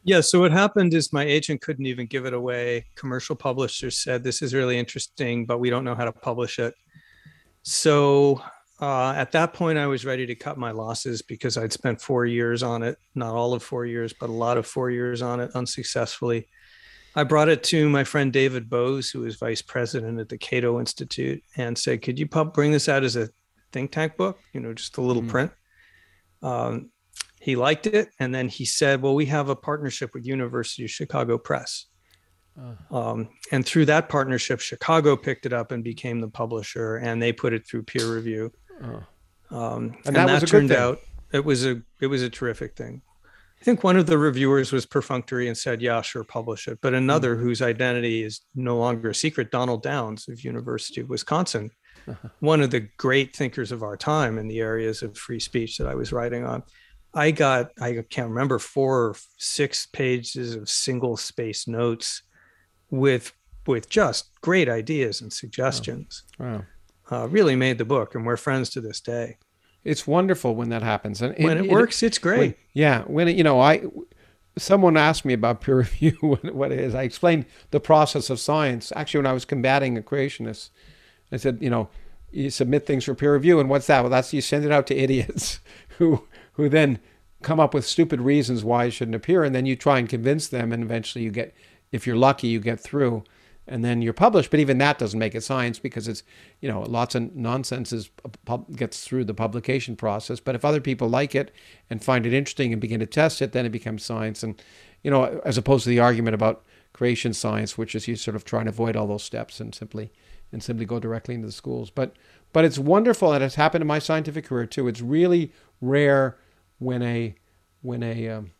Yeah. So what happened is my agent couldn't even give it away. Commercial publishers said this is really interesting, but we don't know how to publish it. So uh, at that point, I was ready to cut my losses because I'd spent four years on it, not all of four years, but a lot of four years on it unsuccessfully. I brought it to my friend David Boaz, who is vice president at the Cato Institute, and said, "Could you pub- bring this out as a think tank book? You know, just a little mm-hmm. print." Um, he liked it and then he said well we have a partnership with university of chicago press. Uh. um, and through that partnership chicago picked it up and became the publisher and they put it through peer review. Uh. um, and, and, that, that turned out it was a it was a terrific thing. I think one of the reviewers was perfunctory and said yeah sure publish it. But another mm. whose identity is no longer a secret donald downs of university of wisconsin one of the great thinkers of our time in the areas of free speech that i was writing on I got, I can't remember, four or six pages of single space notes with with just great ideas and suggestions. Wow. wow. Uh, really made the book, and we're friends to this day. It's wonderful when that happens, and when it, it works, it's great. When, yeah, when it, you know, I someone asked me about peer review, what it is. I explained the process of science. Actually, when I was combating a creationist, I said, you know, you submit things for peer review, and what's that? Well, that's you send it out to idiots who who then come up with stupid reasons why it shouldn't appear, and then you try and convince them, and eventually you get, if you're lucky, you get through, and then you're published. But even that doesn't make it science because it's, you know, lots of nonsense is, uh, gets through the publication process. But if other people like it and find it interesting and begin to test it, then it becomes science. And, you know, as opposed to the argument about creation science, which is you sort of try and avoid all those steps and simply and simply go directly into the schools. But but it's wonderful, and it's happened in my scientific career too. It's really rare when a when a, um,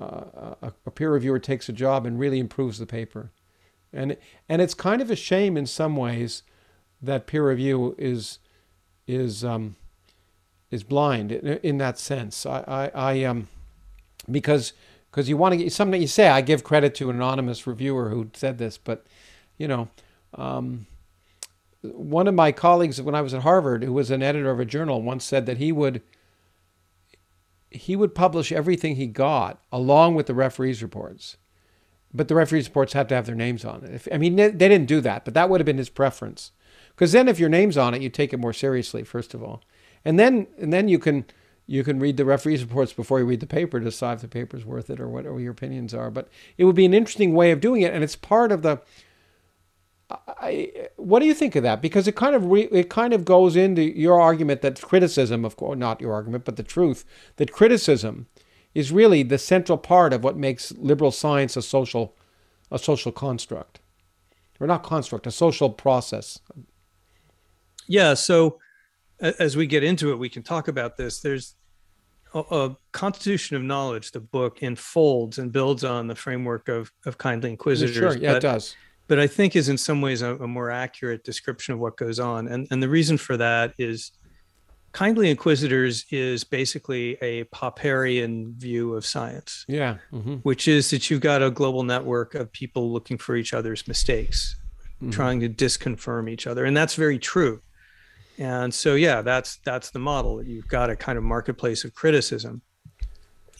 uh, a, peer reviewer takes a job and really improves the paper, and and it's kind of a shame in some ways that peer review is is um, is blind in, in that sense. I I, I um because because you want to get something you say I give credit to an anonymous reviewer who said this, but you know. Um, one of my colleagues when I was at Harvard, who was an editor of a journal, once said that he would he would publish everything he got along with the referees reports but the referees reports have to have their names on it. If, I mean, they, didn't do that, but that would have been his preference. Because then, if your name's on it, you take it more seriously, first of all, and then and then you can you can read the referees reports before you read the paper to decide if the paper's worth it or whatever your opinions are. But it would be an interesting way of doing it, and it's part of the. I, what do you think of that? Because it kind of re, it kind of goes into your argument that criticism, of course, not your argument, but the truth that criticism is really the central part of what makes liberal science a social a social construct. Or not construct a social process. Yeah so as we get into it we can talk about this. There's a, a constitution of knowledge. The book enfolds and builds on the framework of of kindly inquisitors sure. yeah but, it does but i think is in some ways a, a more accurate description of what goes on and and the reason for that is Kindly Inquisitors is basically a Popperian view of science. Yeah. Mm-hmm. Which is that you've got a global network of people looking for each other's mistakes, mm-hmm. trying to disconfirm each other. And that's very true. And so yeah, that's that's the model. You've got a kind of marketplace of criticism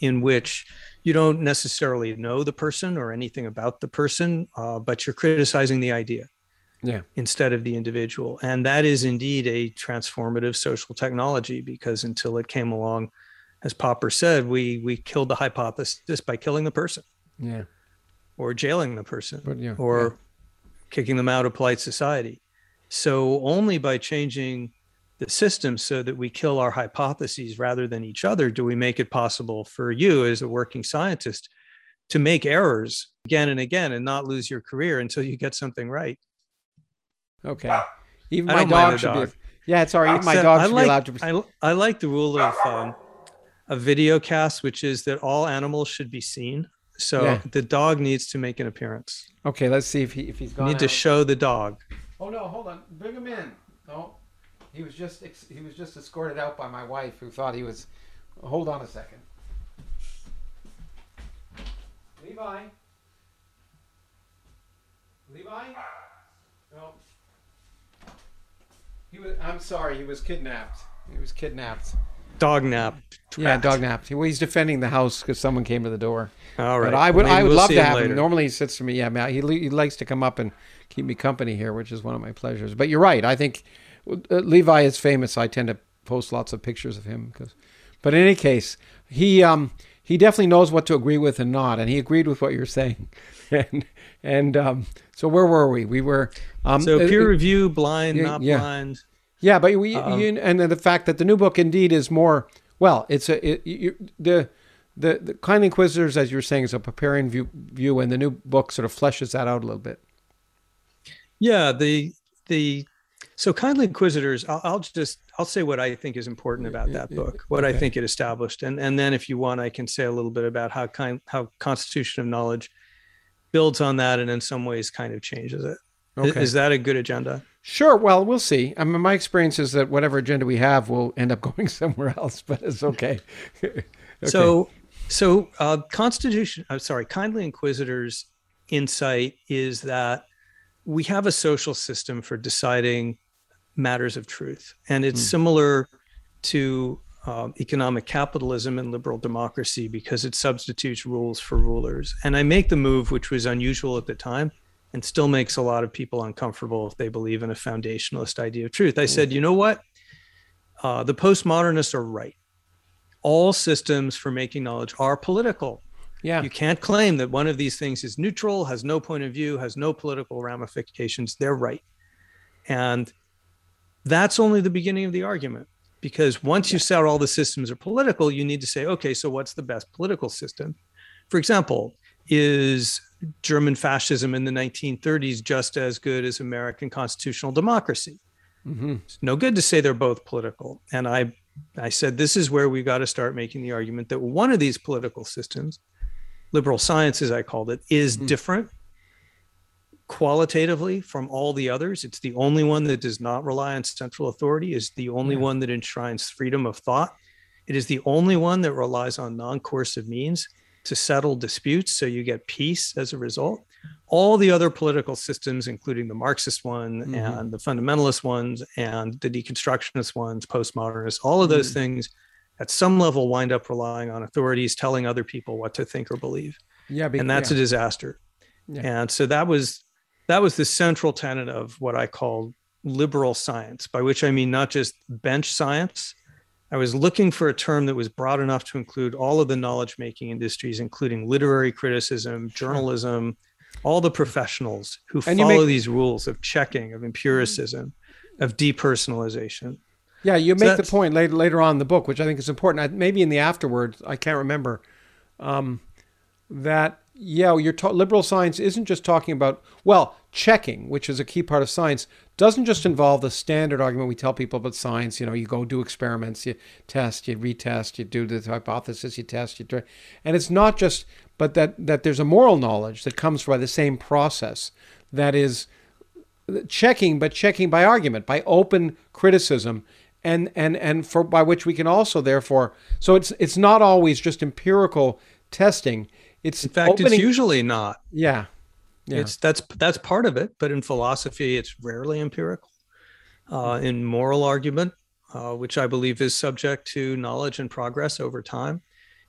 in which you don't necessarily know the person or anything about the person, uh, but you're criticizing the idea yeah. instead of the individual. And that is indeed a transformative social technology because until it came along, as Popper said, we we killed the hypothesis by killing the person. Yeah. Or jailing the person. But, yeah, or yeah. kicking them out of polite society. So only by changing the system so that we kill our hypotheses rather than each other do we make it possible for you as a working scientist to make errors again and again and not lose your career until you get something right. Okay. Even my dog should dog. be. Yeah, it's all right. Even my dog should like, be allowed to. I, I like the rule of um, a video cast, which is that all animals should be seen. So Yeah. the dog needs to make an appearance. Okay, let's see if he if he's You gone. need to show the dog. oh no, hold on. Bring him in. No, he was just ex- he was just escorted out by my wife, who thought he was. Hold on a second. Levi. Levi. No. He was. I'm sorry. He was kidnapped. He was kidnapped. Dog nap. Yeah, dog napped. Well, he's defending the house because someone came to the door. All right. But I would, Maybe I would we'll love to have later. him. Normally, he sits to me. Yeah, man, He, he likes to come up and keep me company here, which is one of my pleasures. But you're right. I think Levi is famous. I tend to post lots of pictures of him because. But in any case, he um he definitely knows what to agree with and not, and he agreed with what you're saying. and and um so where were we? We were um So uh, peer uh, review, blind, yeah, not yeah. blind. yeah, but we Um, you, and then the fact that the new book indeed is more well, it's a it, you, the the the kind inquisitors, as you were saying, is a Popperian view, view, and the new book sort of fleshes that out a little bit. Yeah, the the so kindly inquisitors. I'll, I'll just I'll say what I think is important about that book, what I think it established, and and then if you want, I can say a little bit about how kind how Constitution of Knowledge builds on that, and in some ways kind of changes it. Okay. Is that a good agenda? Sure. Well, we'll see. I mean, my experience is that whatever agenda we have will end up going somewhere else, but it's okay. Okay. So, so uh, Constitution. I'm sorry, kindly inquisitors' insight is that we have a social system for deciding matters of truth, and it's Hmm. similar to um, economic capitalism and liberal democracy because it substitutes rules for rulers. And I make the move, which was unusual at the time. And still makes a lot of people uncomfortable if they believe in a foundationalist idea of truth. I said, you know what? Uh, the postmodernists are right all systems for making knowledge are political. Yeah. You can't claim that one of these things is neutral, has no point of view, has no political ramifications. They're right. And that's only the beginning of the argument. Because once you say all the systems are political, you need to say, okay, so what's the best political system? For example, is German fascism in the 1930s just as good as American constitutional democracy? hmm It's no good to say they're both political. And I, I said this is where we've got to start making the argument that one of these political systems, liberal science, as I called it, is Mhm. different qualitatively from all the others. It's the only one that does not rely on central authority. Is the only Yeah. one that enshrines freedom of thought. It is the only one that relies on non-coercive means to settle disputes, so you get peace as a result all the other political systems, including the Marxist one Mhm. and the fundamentalist ones and the deconstructionist ones, postmodernists, all of those Mhm. things at some level wind up relying on authorities telling other people what to think or believe. Yeah. And that's yeah. a disaster. Yeah. And so that was that was the central tenet of what I call liberal science, by which I mean not just bench science. I was looking for a term that was broad enough to include all of the knowledge making industries, including literary criticism, journalism, all the professionals who and follow make, these rules of checking, of empiricism, of depersonalization. Yeah, you so make the point later later on in the book, which I think is important. Maybe in the afterwards, I can't remember um, that. Yeah, your ta- liberal science isn't just talking about well checking, which is a key part of science. Doesn't just involve the standard argument we tell people about science. You know, you go do experiments, you test, you retest, you do the hypothesis, you test, you try, and it's not just, but that that there's a moral knowledge that comes by the same process. That is checking, but checking by argument, by open criticism and and and for by which we can also therefore so it's it's not always just empirical testing. It's in fact opening, it's usually not. Yeah. Yeah. It's that's that's part of it but in philosophy it's rarely empirical. Uh, in moral argument uh, which i believe is subject to knowledge and progress over time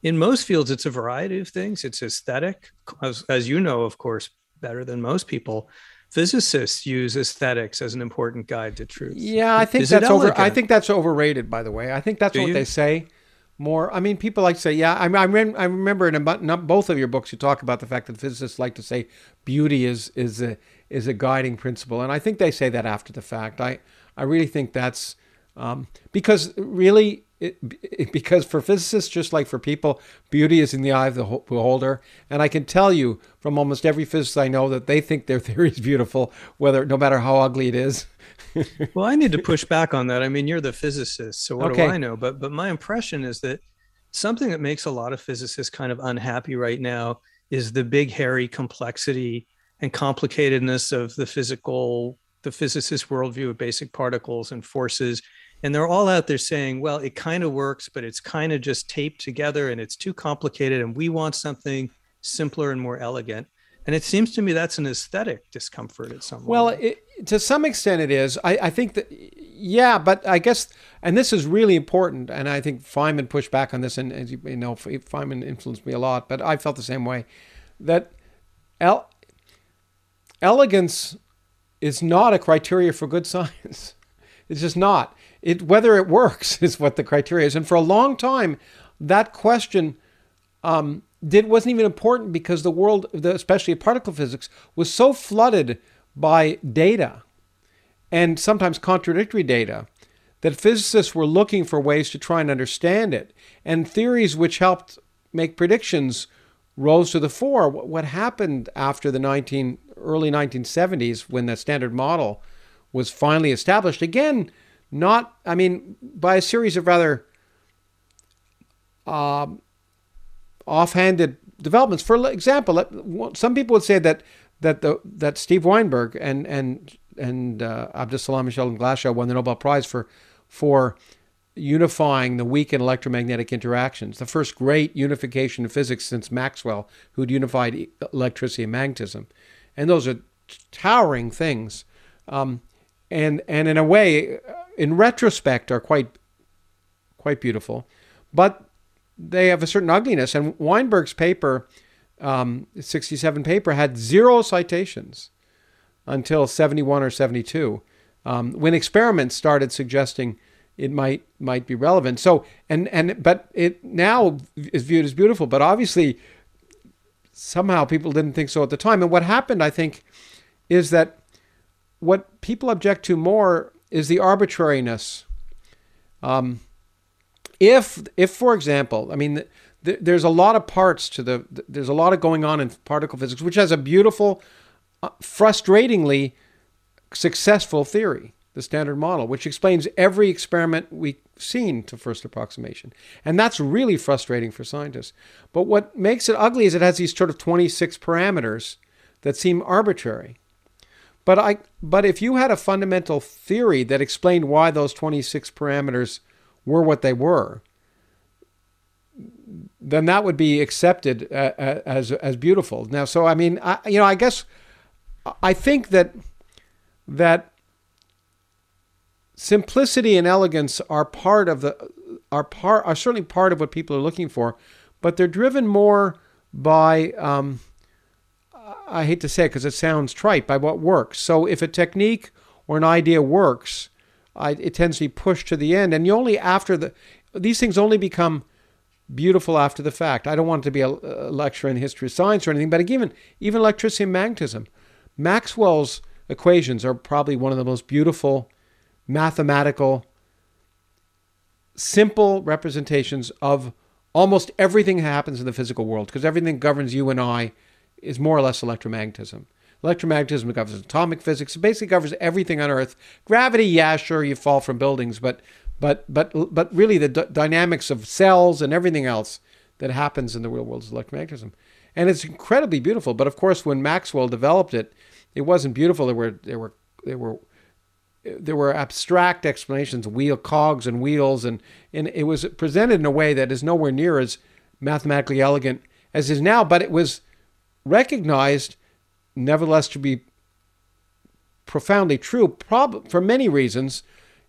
in most fields it's a variety of things. It's aesthetic as, as you know of course better than most people physicists use aesthetics as an important guide to truth. Yeah, I think Is that's over. I think that's overrated. By the way, I think that's Do what you? they say. More, I mean, people like to say, yeah. I, I, rem- I remember in a, both of your books, you talk about the fact that physicists like to say beauty is is a is a guiding principle, and I think they say that after the fact. I I really think that's um, because really it, it, because for physicists, just like for people, beauty is in the eye of the beholder. And I can tell you from almost every physicist I know that they think their theory is beautiful, whether no matter how ugly it is. well, I need to push back on that. I mean, you're the physicist, so what okay. do I know? But but my impression is that something that makes a lot of physicists kind of unhappy right now is the big hairy complexity and complicatedness of the physical the physicist worldview of basic particles and forces and they're all out there saying well it kind of works but it's kind of just taped together and it's too complicated and we want something simpler and more elegant. And it seems to me that's an aesthetic discomfort at some point. well it, to some extent it is. I, I think that yeah but i guess and this is really important and i think feynman pushed back on this and as you know feynman influenced me a lot but i felt the same way that el- elegance is not a criteria for good science. It's just not it whether it works is what the criteria is. And for a long time, that question um, did wasn't even important because the world, especially particle physics, was so flooded by data and sometimes contradictory data that physicists were looking for ways to try and understand it. And theories which helped make predictions rose to the fore. What happened after the 19 early 1970s when the standard model was finally established again not, I mean, by a series of rather uh, offhanded developments. For example, some people would say that that the that Steve Weinberg and and and uh, Abdus Michel Glashow won the Nobel Prize for for unifying the weak and electromagnetic interactions, the first great unification in physics since Maxwell, who'd unified electricity and magnetism, and those are towering things. Um, and and in a way, in retrospect, are quite quite beautiful, but they have a certain ugliness. And Weinberg's paper, um, 67 paper, had zero citations until 71 or 72, um, when experiments started suggesting it might might be relevant. So and and but it now is viewed as beautiful, but obviously somehow people didn't think so at the time. And what happened, I think, is that what people object to more is the arbitrariness. Um, if, if for example, I mean, th- there's a lot of parts to the, th- there's a lot of going on in particle physics, which has a beautiful, uh, frustratingly successful theory, the Standard Model, which explains every experiment we've seen to first approximation. And that's really frustrating for scientists. But what makes it ugly is it has these sort of 26 parameters that seem arbitrary. But I but if you had a fundamental theory that explained why those 26 parameters were what they were, then that would be accepted uh, uh, as as beautiful. Now, so I mean, I, you know, I guess I think that that simplicity and elegance are part of the are part are certainly part of what people are looking for, but they're driven more by um, I hate to say it because it sounds trite, by what works. So if a technique or an idea works, I, it tends to be pushed to the end, and you only after the these things only become beautiful after the fact. I don't want it to be a, a lecture in history of science or anything, but even even electricity and magnetism, Maxwell's equations are probably one of the most beautiful mathematical simple representations of almost everything that happens in the physical world because everything governs you and I is more or less electromagnetism. Electromagnetism governs atomic physics. It basically governs everything on Earth. Gravity, yeah, sure, you fall from buildings, but but but but really the dynamics of cells and everything else that happens in the real world is electromagnetism, and it's incredibly beautiful. But of course, when Maxwell developed it, it wasn't beautiful. There were there were there were there were abstract explanations, wheel cogs and wheels, and and it was presented in a way that is nowhere near as mathematically elegant as is now. But it was recognized, nevertheless, to be profoundly true, prob- for many reasons.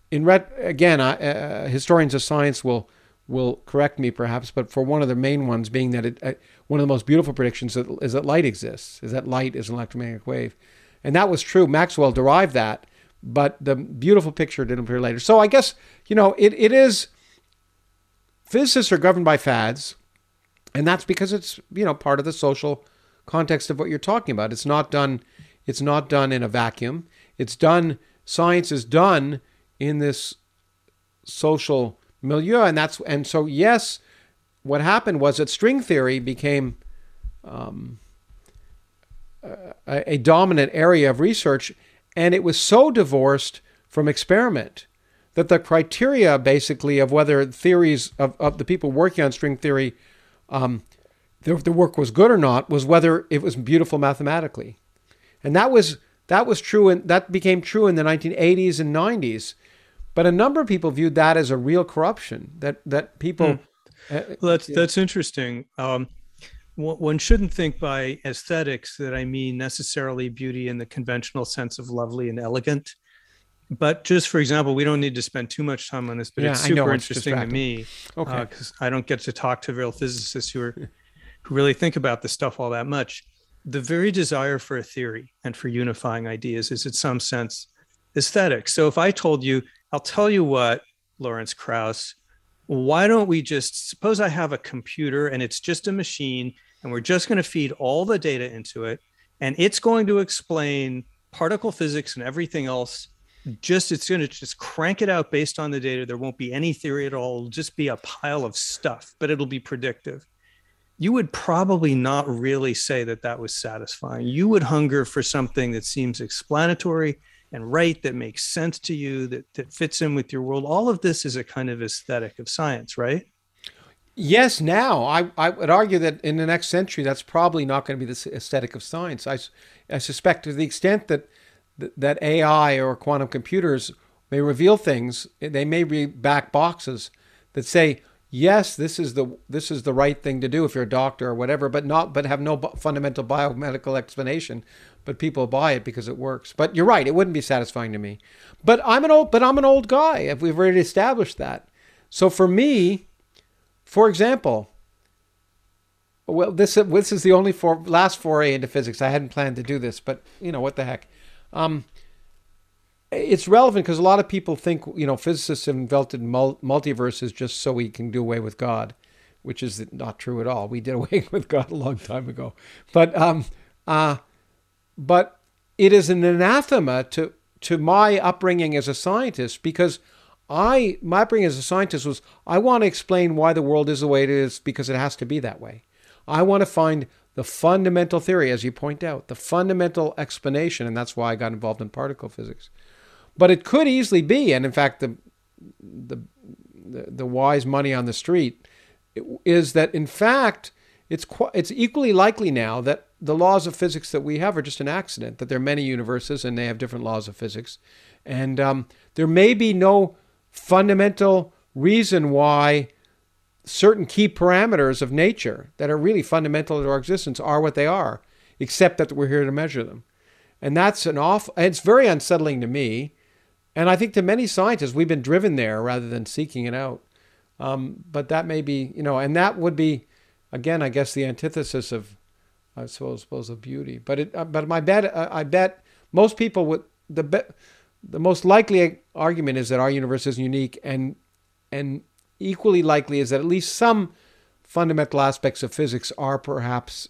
In again, uh, historians of science will will correct me perhaps, but for one of the main ones being that it, uh, one of the most beautiful predictions is that light exists, is that light is an electromagnetic wave, and that was true. Maxwell derived that, but the beautiful picture didn't appear later. So I guess you know it, it is. Physicists are governed by fads, and that's because it's you know part of the social context of what you're talking about. It's not done it's not done in a vacuum. It's done science is done in this social milieu and that's and so yes, what happened was that string theory became um, a, a dominant area of research and it was so divorced from experiment that the criteria basically of whether theories of, of the people working on string theory um, the, the work was good or not was whether it was beautiful mathematically. And that was that was true and that became true in the 1980s and 90s. But a number of people viewed that as a real corruption that that people hmm. uh, well, that's that's interesting. Um, one shouldn't think by aesthetics that I mean necessarily beauty in the conventional sense of lovely and elegant. But just for example, we don't need to spend too much time on this, but yeah, it's super interesting to me because uh, I don't get to talk to real physicists who are who really think about this stuff all that much. The very desire for a theory and for unifying ideas is, in some sense, aesthetic. So if I told you, I'll tell you what, Lawrence Krauss, why don't we just suppose I have a computer and it's just a machine and we're just going to feed all the data into it and it's going to explain particle physics and everything else just it's going to just crank it out based on the data there won't be any theory at all it'll just be a pile of stuff but it'll be predictive you would probably not really say that that was satisfying. You would hunger for something that seems explanatory and right, that makes sense to you, that, that fits in with your world. All of this is a kind of aesthetic of science, right? Yes, now I, I would argue that in the next century, that's probably not going to be the aesthetic of science. I, I suspect to the extent that that AI or quantum computers may reveal things, they may be back boxes that say, yes, this is the this is the right thing to do if you're a doctor or whatever, but not but have no fundamental biomedical explanation. But people buy it because it works. But you're right; it wouldn't be satisfying to me. But I'm an old but I'm an old guy. If we've already established that, so for me, for example. Well, this this is the only for, last foray into physics. I hadn't planned to do this, but you know what the heck. Um, it's relevant because a lot of people think you know physicists have invented mul- multiverses just so we can do away with God, which is not true at all. We did away with God a long time ago, but um, uh, but it is an anathema to to my upbringing as a scientist because I my upbringing as a scientist was I want to explain why the world is the way it is because it has to be that way. I want to find the fundamental theory, as you point out, the fundamental explanation, and that's why I got involved in particle physics. But it could easily be, and in fact, the the the, wise money on the street is that in fact it's it's equally likely now that the laws of physics that we have are just an accident. That there are many universes and they have different laws of physics, and um, there may be no fundamental reason why certain key parameters of nature that are really fundamental to our existence are what they are, except that we're here to measure them. And that's an awful, it's very unsettling to me and I think to many scientists, we've been driven there rather than seeking it out. Um, but that may be, you know, and that would be, again, I guess the antithesis of I suppose, suppose of beauty. But it, uh, but my bet, uh, I bet most people would the bet, the most likely argument is that our universe is unique, and and equally likely is that at least some fundamental aspects of physics are perhaps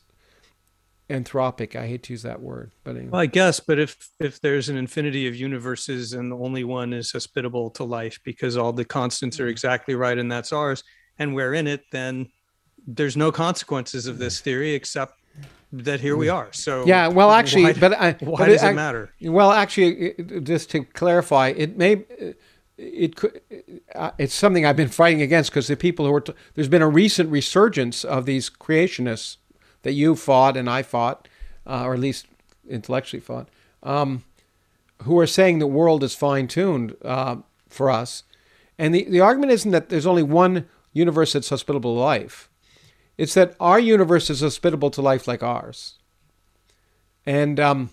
anthropic. I hate to use that word, but anyway. well, I guess. But if if there's an infinity of universes and the only one is hospitable to life because all the constants are exactly right and that's ours, and we're in it, then there's no consequences of this theory except that here we are. So yeah, well, actually, why, but I, why but does it I- matter? Well, actually, it- just to clarify, it may it could uh, it's something I've been fighting against because the people who are t- there's been a recent resurgence of these creationists that you fought and I fought, uh, or at least intellectually fought, um, who are saying the world is fine tuned uh, for us, and the the argument isn't that there's only one universe that's hospitable to life. It's that our universe is hospitable to life like ours. And um,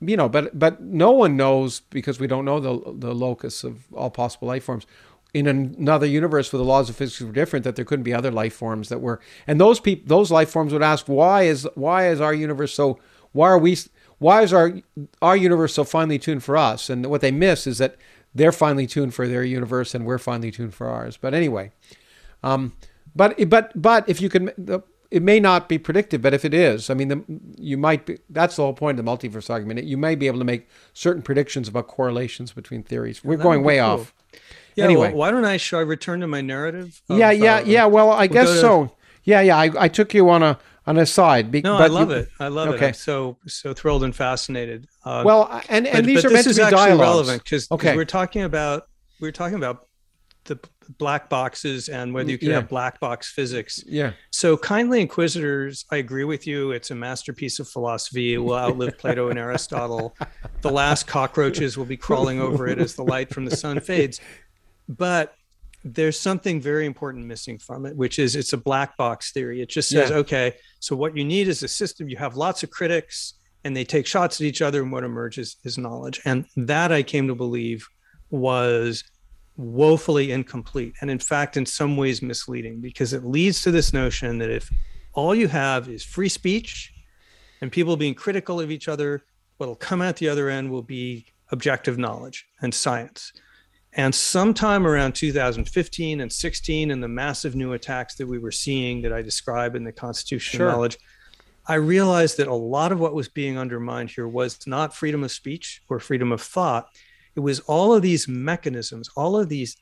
you know, but but no one knows because we don't know the the locus of all possible life forms. In another universe where the laws of physics were different, that there couldn't be other life forms that were, and those people, those life forms would ask, why is why is our universe so? Why are we? Why is our our universe so finely tuned for us? And what they miss is that they're finely tuned for their universe, and we're finely tuned for ours. But anyway, um, but but but if you can, it may not be predictive. But if it is, I mean, the, you might be. That's the whole point of the multiverse argument. You may be able to make certain predictions about correlations between theories. We're that going way cool. off. Yeah. anyway. Well, why don't I? Should I return to my narrative? of, yeah, yeah, uh, yeah. Well, I we'll guess to- so. Yeah, yeah. I, I took you on a on a side. be- No, but I love you- it. I love it. okay. I'm so so thrilled and fascinated. Uh, Well, and and but, these but are meant to be dialogues. relevant because Okay. we're talking about we're talking about the black boxes and whether you can Yeah. have black box physics. Yeah. So kindly inquisitors, I agree with you. It's a masterpiece of philosophy. It will outlive Plato and Aristotle. The last cockroaches will be crawling over it as the light from the sun fades. But there's something very important missing from it, which is it's a black box theory. It just says, Yeah. okay, so what you need is a system. You have lots of critics and they take shots at each other, and what emerges is knowledge. And that I came to believe was woefully incomplete and in fact in some ways misleading because it leads to this notion that if all you have is free speech and people being critical of each other what'll come out the other end will be objective knowledge and science and sometime around 2015 and 16 and the massive new attacks that we were seeing that i describe in the constitution Sure. knowledge i realized that a lot of what was being undermined here was not freedom of speech or freedom of thought it was all of these mechanisms, all of these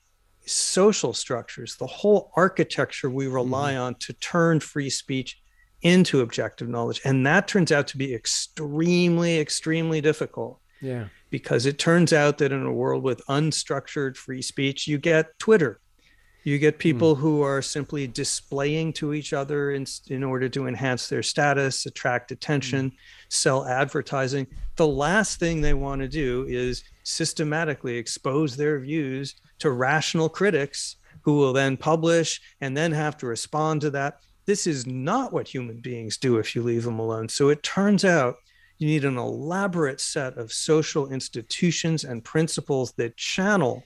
social structures, the whole architecture we rely mm-hmm. on to turn free speech into objective knowledge. And that turns out to be extremely, extremely difficult Yeah. Because it turns out that in a world with unstructured free speech, you get Twitter. You get hmm. people who are simply displaying to each other in, in order to enhance their status, attract attention, hmm. sell advertising. The last thing they want to do is systematically expose their views to rational critics who will then publish and then have to respond to that. This is not what human beings do if you leave them alone. So it turns out you need an elaborate set of social institutions and principles that channel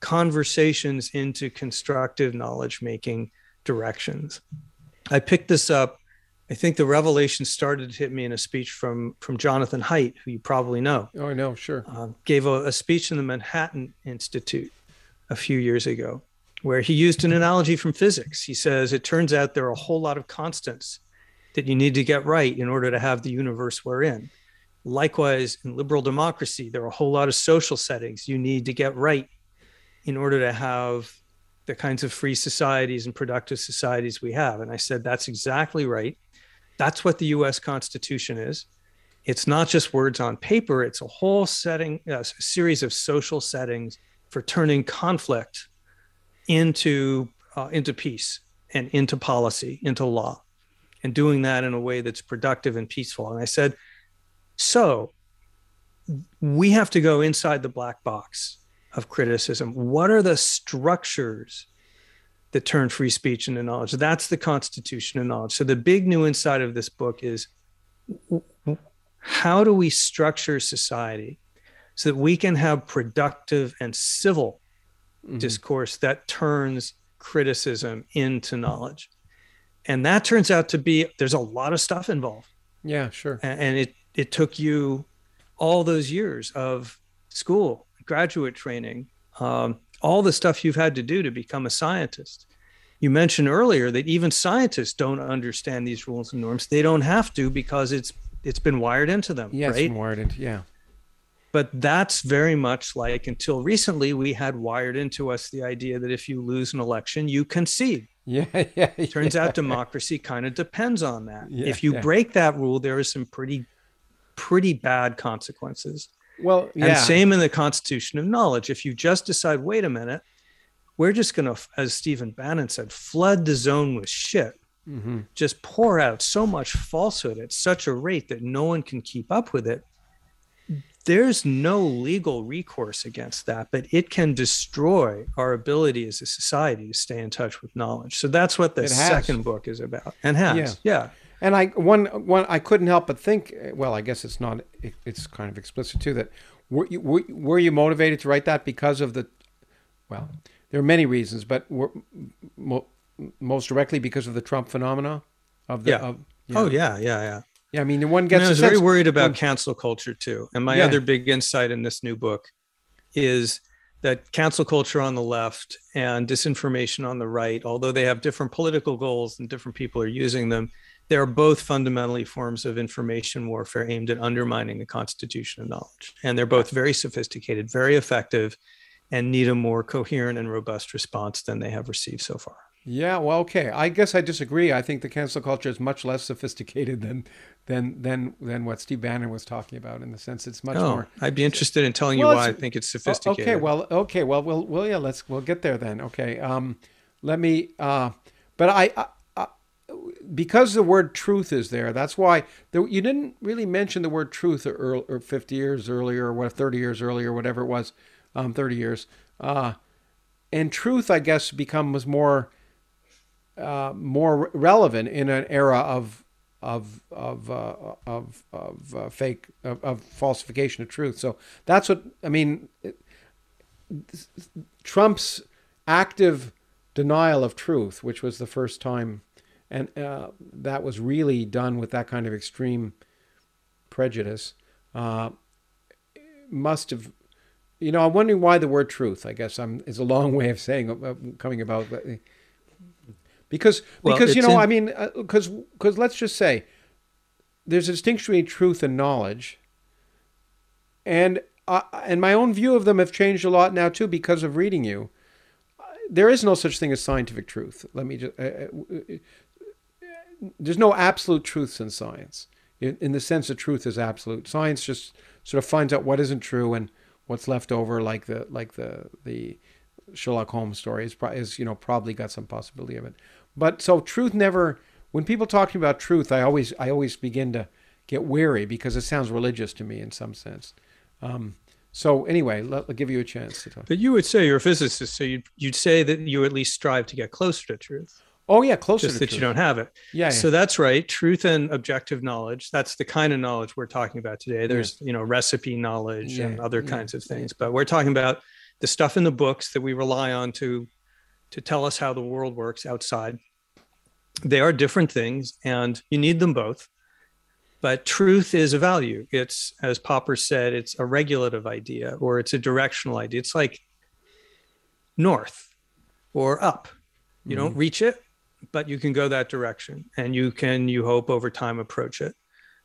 conversations into constructive knowledge making directions. I picked this up. I think the revelation started to hit me in a speech from from Jonathan Haidt, who you probably know Oh, I know. Sure. um, gave a, a speech in the Manhattan Institute a few years ago, where he used an analogy from physics. He says it turns out there are a whole lot of constants that you need to get right in order to have the universe we're in. Likewise, in liberal democracy, there are a whole lot of social settings you need to get right in order to have the kinds of free societies and productive societies we have. And I said, that's exactly right. That's what the US Constitution is it's not just words on paper it's a whole setting a series of social settings for turning conflict into uh, into peace and into policy into law and doing that in a way that's productive and peaceful. And i said so we have to go inside the black box of criticism. What are the structures that turn free speech into knowledge? That's the constitution of knowledge. So the big new insight of this book is how do we structure society so that we can have productive and civil Mhm. discourse that turns criticism into knowledge and that turns out to be there's a lot of stuff involved Yeah, sure. A- And it, it took you all those years of school, graduate training, um, all the stuff you've had to do to become a scientist. You mentioned earlier that even scientists don't understand these rules and norms. They don't have to because it's it's been wired into them, Yeah, it's right? wired into yeah. but that's very much like until recently we had wired into us the idea that if you lose an election you concede Yeah, yeah. turns yeah. out democracy kind of depends on that Yeah, if you yeah. break that rule there are some pretty pretty bad consequences Well, yeah. and same in the constitution of knowledge if you just decide wait a minute we're just going to as stephen bannon said flood the zone with shit hmm just pour out so much falsehood at such a rate that no one can keep up with it there's no legal recourse against that but it can destroy our ability as a society to stay in touch with knowledge so that's what the second book is about and has yeah, yeah. And I one one I couldn't help but think. Well, I guess it's not. It, it's kind of explicit too. That were you were, were you motivated to write that because of the? Well, there are many reasons, but were, mo, most directly because of the Trump phenomena. Of the, Yeah. Of, oh yeah yeah yeah yeah. I mean, the one And gets. I a was very sense- worried about cancel culture too. And my Yeah. other big insight in this new book is that cancel culture on the left and disinformation on the right, although they have different political goals and different people are using them, they are both fundamentally forms of information warfare aimed at undermining the constitution of knowledge. And they're both very sophisticated, very effective, and need a more coherent and robust response than they have received so far. Yeah, well, okay. I guess I disagree. I think the cancel culture is much less sophisticated than than than than what Steve Bannon was talking about. In the sense, it's much Oh, more. I'd be interested in telling you why I think it's Oh, sophisticated. Okay, well, okay, well, we'll, well, yeah, let's we'll get there then. Okay, um, let me. Uh, but I, I, because the word truth is there, that's why there, you didn't really mention the word truth or, or fifty years earlier, or what thirty years earlier, whatever it was, um, thirty years. Uh, and truth, I guess, becomes more, uh, more relevant in an era of of of uh, of of uh, fake of, of falsification of truth. So that's what I mean. Trump's active denial of truth, which was the first time, and uh, that was really done with that kind of extreme prejudice, uh, must have. You know, I'm wondering why the word truth. I guess I'm is a long way of saying uh, coming about, but, because Well, because you know, in- I mean, because because let's just say there's a distinction between truth and knowledge, and uh, and my own view of them have changed a lot now too because of reading you. There is no such thing as scientific truth. Let me just. Uh, uh, there's no absolute truths in science, in, in the sense that truth is absolute. Science just sort of finds out what isn't true and what's left over, like the like the the Sherlock Holmes story is, is you know probably got some possibility of it. But so truth never. When people talk to me about truth, I always I always begin to get weary because it sounds religious to me in some sense. Um, so anyway, let, I'll give you a chance to talk. But you would say you're a physicist, so you'd, you'd say that you at least strive to get closer to truth, Oh yeah, closer just to that truth. you don't have it. Yeah, yeah. So that's right. Truth and objective knowledge. That's the kind of knowledge we're talking about today. There's, you know, recipe knowledge and other yeah, kinds of things. But we're talking about the stuff in the books that we rely on to to tell us how the world works outside. They are different things and you need them both. But truth is a value. It's, as Popper said, it's a regulative idea or it's a directional idea. It's like north or up. You don't mm-hmm. reach it, but you can go that direction and you can, you hope, over time approach it.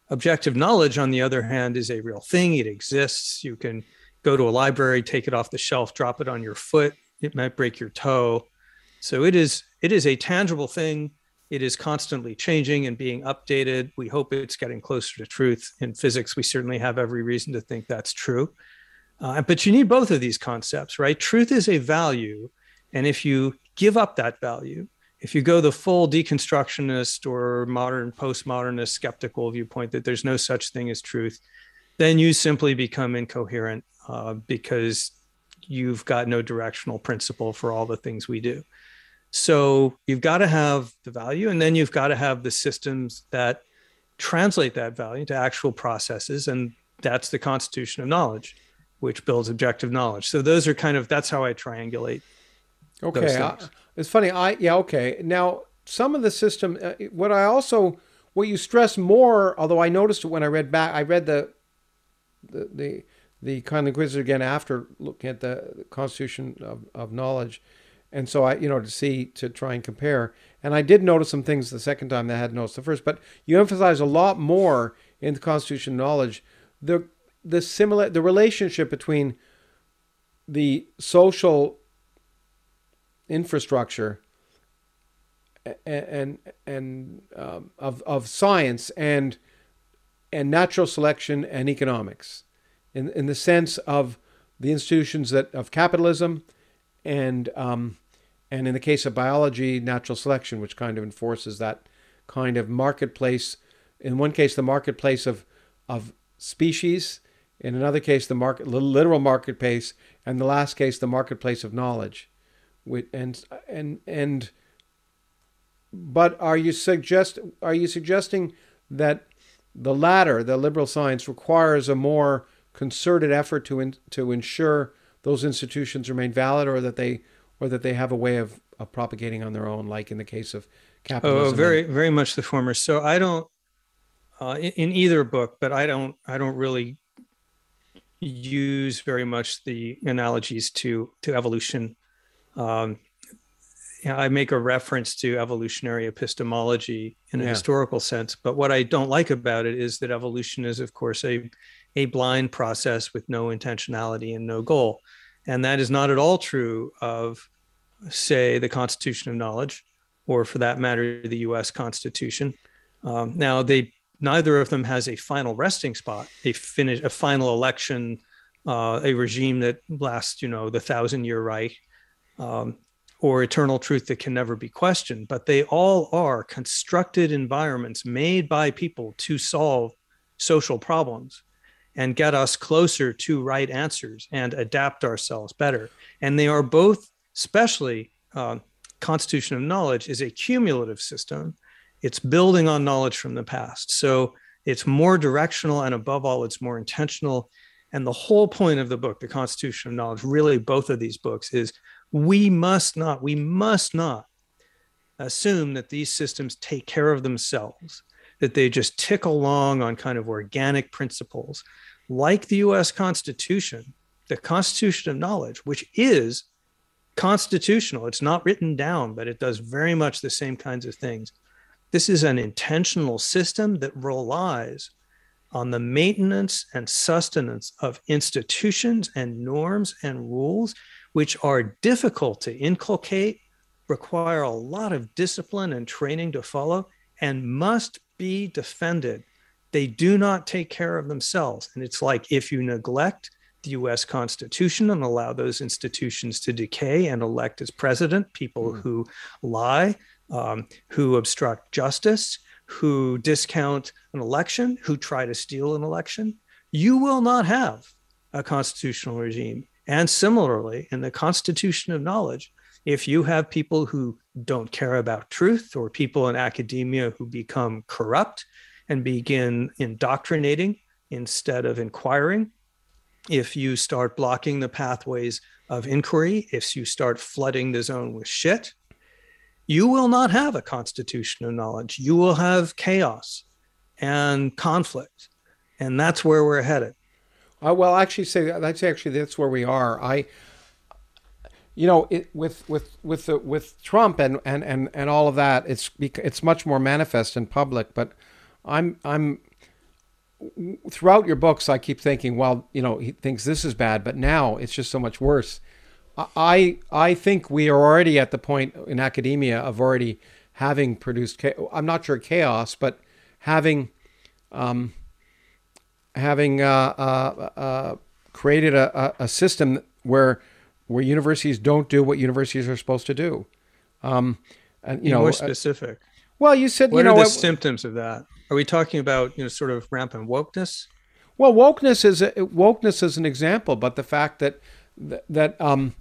Objective knowledge, on the other hand, is a real thing. It exists. You can go to a library, take it off the shelf, drop it on your foot. It might break your toe. So it is it is a tangible thing. It is constantly changing and being updated. We hope it's getting closer to truth. In physics, we certainly have every reason to think that's true. Uh, but you need both of these concepts, right? Truth is a value. And if you give up that value, if you go the full deconstructionist or modern postmodernist skeptical viewpoint that there's no such thing as truth, then you simply become incoherent uh, because you've got no directional principle for all the things we do. So you've got to have the value, and then you've got to have the systems that translate that value to actual processes, and that's the constitution of knowledge, which builds objective knowledge. So those are kind of that's how I triangulate. Okay, I, it's funny. I yeah okay. Now some of the system. Uh, what I also what you stress more, although I noticed it when I read back, I read the the the, the Kindly Inquisitor again after looking at the Constitution of, of Knowledge, and so I you know to see to try and compare, and I did notice some things the second time that I had noticed the first, but you emphasize a lot more in the Constitution of Knowledge. The the similar the relationship between the social infrastructure and and um, of of science and and natural selection and economics, in in the sense of the institutions that of capitalism, and um, and in the case of biology, natural selection, which kind of enforces that kind of marketplace. In one case, the marketplace of of species. In another case, the market literal marketplace, and the last case, the marketplace of knowledge. And and and but are you suggest are you suggesting that the latter, the liberal science, requires a more concerted effort to in, to ensure those institutions remain valid, or that they or that they have a way of, of propagating on their own, like in the case of capitalism? Oh, very very much the former. So I don't uh, in, in either book, but I don't I don't really use very much the analogies to to evolution. Um, I make a reference to evolutionary epistemology in a yeah. historical sense, but what I don't like about it is that evolution is, of course, a a blind process with no intentionality and no goal, and that is not at all true of, say, the Constitution of Knowledge, or for that matter, the U.S. Constitution. Um, now, they neither of them has a final resting spot, a finish, a final election, uh, a regime that lasts, you know, the thousand year right. Um, or eternal truth that can never be questioned, but they all are constructed environments made by people to solve social problems and get us closer to right answers and adapt ourselves better. And they are both, especially uh, constitution of knowledge, is a cumulative system. It's building on knowledge from the past. So it's more directional and above all, it's more intentional. And the whole point of the book, The Constitution of Knowledge, really both of these books, is we must not, we must not assume that these systems take care of themselves, that they just tick along on kind of organic principles. Like the US Constitution, the Constitution of Knowledge, which is constitutional, it's not written down, but it does very much the same kinds of things. This is an intentional system that relies on the maintenance and sustenance of institutions and norms and rules which are difficult to inculcate, require a lot of discipline and training to follow, and must be defended. They do not take care of themselves. And it's like if you neglect the US Constitution and allow those institutions to decay and elect as president people mm. who lie, um, who obstruct justice, who discount an election, who try to steal an election, you will not have a constitutional regime. And similarly, in the constitution of knowledge, if you have people who don't care about truth or people in academia who become corrupt and begin indoctrinating instead of inquiring, if you start blocking the pathways of inquiry, if you start flooding the zone with shit, you will not have a constitution of knowledge. You will have chaos and conflict. And that's where we're headed. Uh, well, actually, say that's actually that's where we are. I, you know, it, with with with the, with Trump and, and and and all of that, it's it's much more manifest in public. But I'm I'm throughout your books, I keep thinking, well, you know, he thinks this is bad, but now it's just so much worse. I I think we are already at the point in academia of already having produced. I'm not sure chaos, but having. Um, having uh, uh, uh, created a, a, system where where universities don't do what universities are supposed to do. Um, and you Be know, more uh, specific. well, you said what you know are the symptoms of that? Are we talking about you know sort of rampant wokeness? Well, wokeness is a, wokeness is an example, but the fact that that um,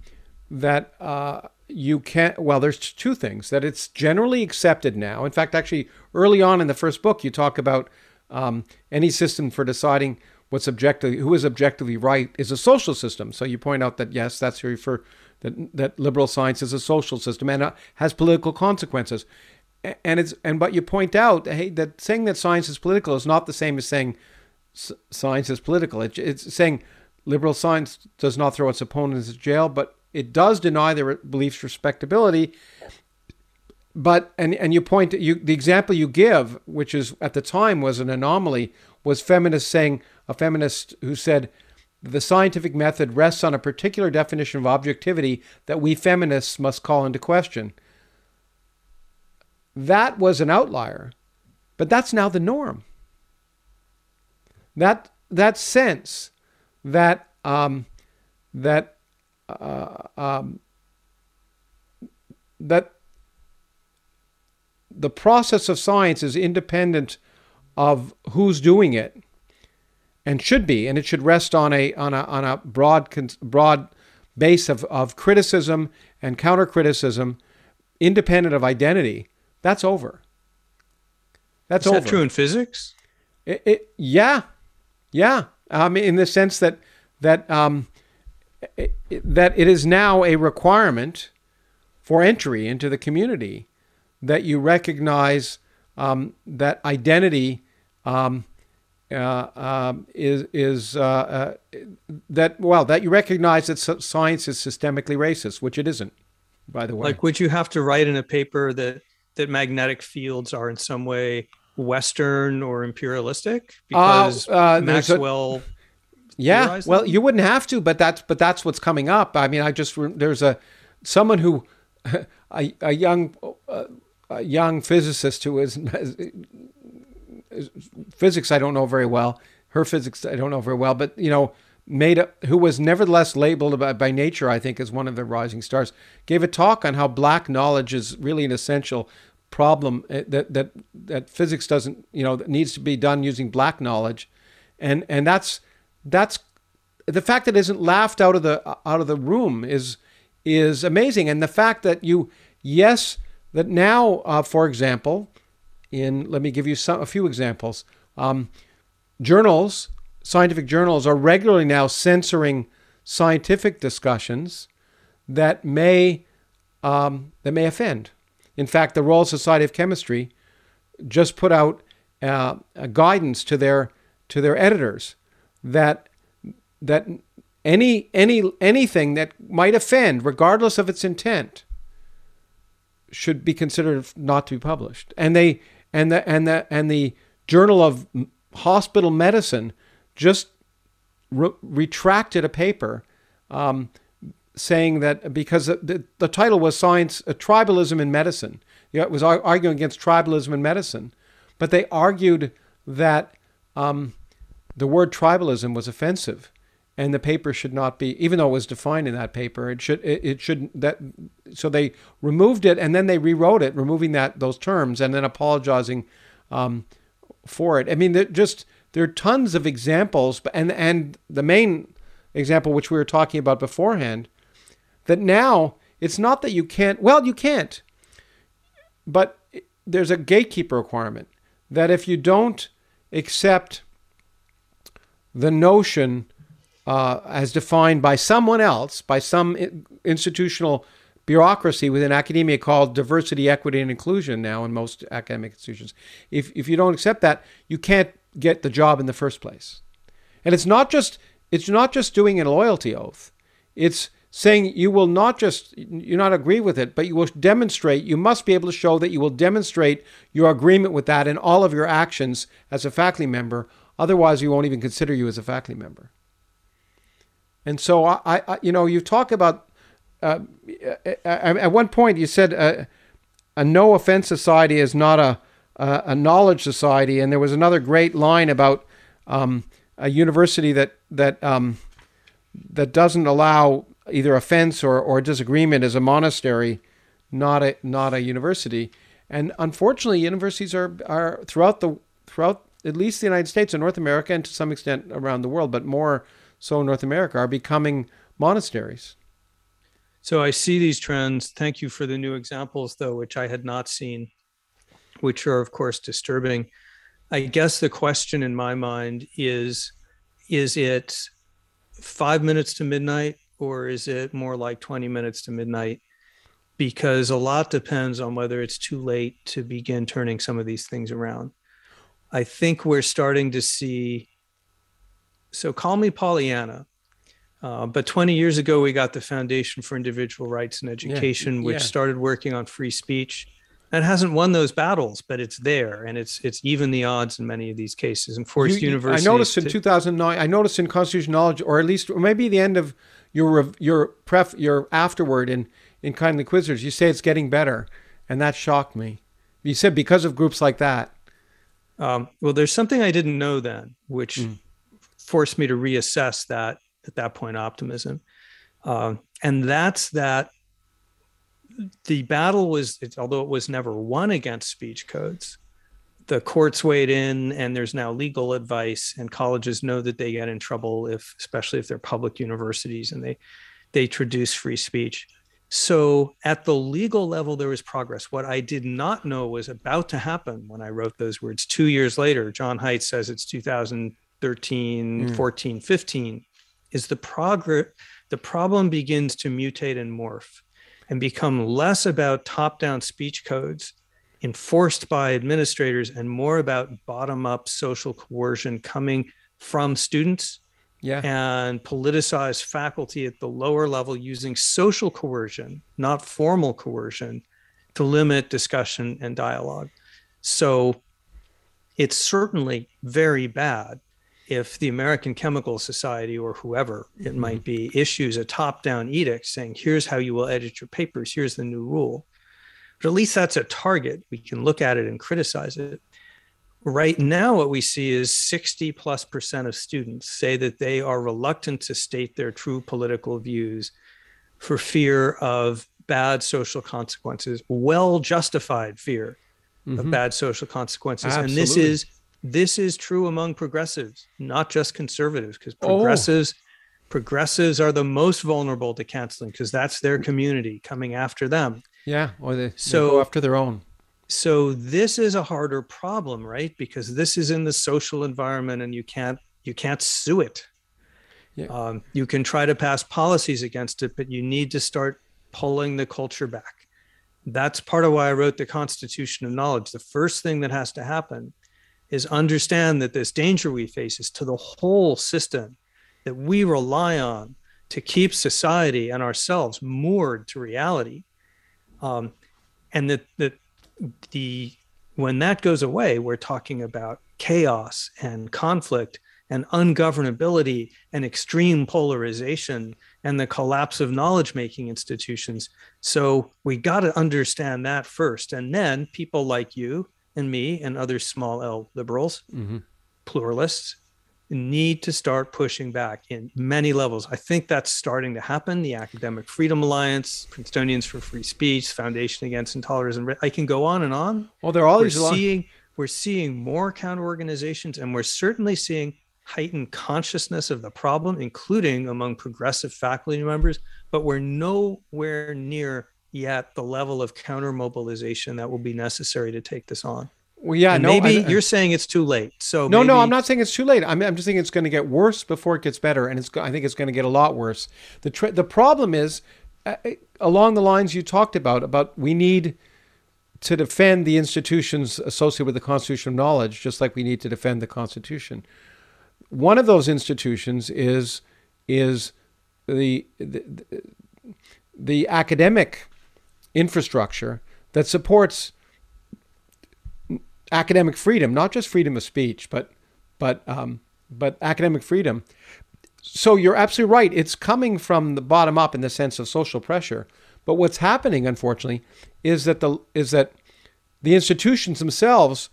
that uh, you can't. Well, there's two things that it's generally accepted now. In fact, actually, early on in the first book, you talk about um, any system for deciding what's objectively who is objectively right is a social system. So you point out that yes, that's you refer that that liberal science is a social system and uh, has political consequences. and it's and but you point out hey that saying that science is political is not the same as saying science is political. It, it's saying liberal science does not throw its opponents in jail, but it does deny their beliefs respectability. But and and you point you the example you give, which is at the time was an anomaly, was feminists saying a feminist who said the scientific method rests on a particular definition of objectivity that we feminists must call into question. That was an outlier, but that's now the norm. That that sense that um, that uh, um, that the process of science is independent of who's doing it and should be and it should rest on a on a on a broad broad base of, of criticism and counter criticism independent of identity that's over that's over. is over. that true in physics it, it, yeah yeah um, in the sense that that um, it, that it is now a requirement for entry into the community that you recognize um, that identity um, uh, um, is is uh, uh, that well that you recognize that science is systemically racist, which it isn't, by the way. Like, would you have to write in a paper that that magnetic fields are in some way Western or imperialistic uh, because uh, Maxwell. A, yeah, well, you wouldn't have to, but that's but that's what's coming up. I mean, I just there's a someone who a, a young uh, a young physicist who is physics I don't know very well. Her physics I don't know very well, but you know, made a, who was nevertheless labeled by, by nature, I think, as one of the rising stars, gave a talk on how black knowledge is really an essential problem eh, that that that physics doesn't you know needs to be done using black knowledge, and and that's that's the fact that isn't laughed out of the out of the room is is amazing, and the fact that you yes that now uh, for example in let me give you some a few examples um, journals scientific journals are regularly now censoring scientific discussions that may um, that may offend in fact, the Royal Society of Chemistry just put out uh, a guidance to their to their editors that that any any anything that might offend, regardless of its intent, should be considered not to be published. And they and the and the and the Journal of Hospital Medicine just re- retracted a paper um, saying that because the, the title was Science, uh, Tribalism in Medicine. It was arguing against tribalism in medicine. But they argued that um, the word tribalism was offensive and the paper should not be even though it was defined in that paper it should it, it should that so they removed it and then they rewrote it removing that those terms and then apologizing um, for it. I mean just there are tons of examples and and the main example which we were talking about beforehand that now it's not that you can't, well, you can't, but there's a gatekeeper requirement that if you don't accept the notion uh, as defined by someone else, by some institutional bureaucracy within academia called diversity, equity, and inclusion now in most academic institutions. If, if you don't accept that, you can't get the job in the first place. And it's not just it's not just doing a loyalty oath. It's saying you will not just you not agree with it, but you will demonstrate, you must be able to show that you will demonstrate your agreement with that in all of your actions as a faculty member. Otherwise, we won't even consider you as a faculty member. And so, I, I you know, you talk about uh, at one point you said uh, a no offense society is not a, a, a knowledge society, and there was another great line about um, a university that that um, that doesn't allow either offense or, or disagreement as a monastery, not a not a university. And unfortunately, universities are are throughout the throughout at least the United States and North America, and to some extent around the world, but more so North America, are becoming monasteries. So I see these trends. Thank you for the new examples, though, which I had not seen, which are of course disturbing. I guess the question in my mind is: Is it five minutes to midnight or is it more like 20 minutes to midnight? because a lot depends on whether it's too late to begin turning some of these things around. I think we're starting to see. So call me Pollyanna, uh, but 20 years ago we got the Foundation for Individual Rights and Education, Yeah, which yeah. started working on free speech. And hasn't won those battles, but it's there, and it's it's even the odds in many of these cases. And forced You- universities. I noticed in to- 2009. I noticed in constitutional knowledge, or at least or maybe the end of your your pref your afterword in in Kindly Inquisitors. You say it's getting better, and that shocked me. You said because of groups like that. Um, well, there's something I didn't know then, which Mm. Forced me to reassess that at that point optimism, um, and that's that the battle was, it's, although it was never won against speech codes, the courts weighed in, and there's now legal advice, and colleges know that they get in trouble if, especially if they're public universities and they they traduce free speech. So at the legal level, there was progress. What I did not know was about to happen when I wrote those words. Two years later, Jon Haidt says it's 2013, Mm. 14, 15, is the progress, the problem begins to mutate and morph and become less about top down speech codes enforced by administrators and more about bottom up social coercion coming from students Yeah. and politicized faculty at the lower level using social coercion, not formal coercion, to limit discussion and dialogue. So it's certainly very bad if the American Chemical Society or whoever it might be issues a top down edict saying, here's how you will edit your papers, here's the new rule. But at least that's a target. We can look at it and criticize it right now what we see is 60 plus percent of students say that they are reluctant to state their true political views for fear of bad social consequences well justified fear of Mhm. bad social consequences and this is this is true among progressives not just conservatives because Oh. progressives progressives are the most vulnerable to canceling because that's their community coming after them Yeah. Or they, they So- go after their own. so this is a harder problem right because this is in the social environment and you can't you can't sue it Yeah. um, you can try to pass policies against it but you need to start pulling the culture back that's part of why i wrote the constitution of knowledge the first thing that has to happen is understand that this danger we face is to the whole system that we rely on to keep society and ourselves moored to reality. Um, and that that the when that goes away we're talking about chaos and conflict and ungovernability and extreme polarization and the collapse of knowledge making institutions. So we got to understand that first. And then people like you and me and other small l liberals hmm pluralists need to start pushing back in many levels. I think that's starting to happen. The Academic Freedom Alliance, Princetonians for Free Speech, Foundation Against Intolerance, and I can go on and on. Well, there are all we're these. seeing we're seeing more counter organizations, and we're certainly seeing heightened consciousness of the problem, including among progressive faculty members. But we're nowhere near yet the level of counter mobilization that will be necessary to take this on. well, yeah. And no, maybe I- I- you're saying it's too late. So No, no, I'm not saying it's too late. I'm, I'm just saying it's going to get worse before it gets better, and it's. I think it's going to get a lot worse. The tr- the problem is, uh, uh, along the lines you talked about, about we need to defend the institutions associated with the Constitution of Knowledge, just like we need to defend the Constitution. One of those institutions is is the the, the academic infrastructure that supports academic freedom, not just freedom of speech, but but um, but academic freedom. So you're absolutely right. It's coming from the bottom up in the sense of social pressure. But what's happening, unfortunately, is that the is that the institutions themselves,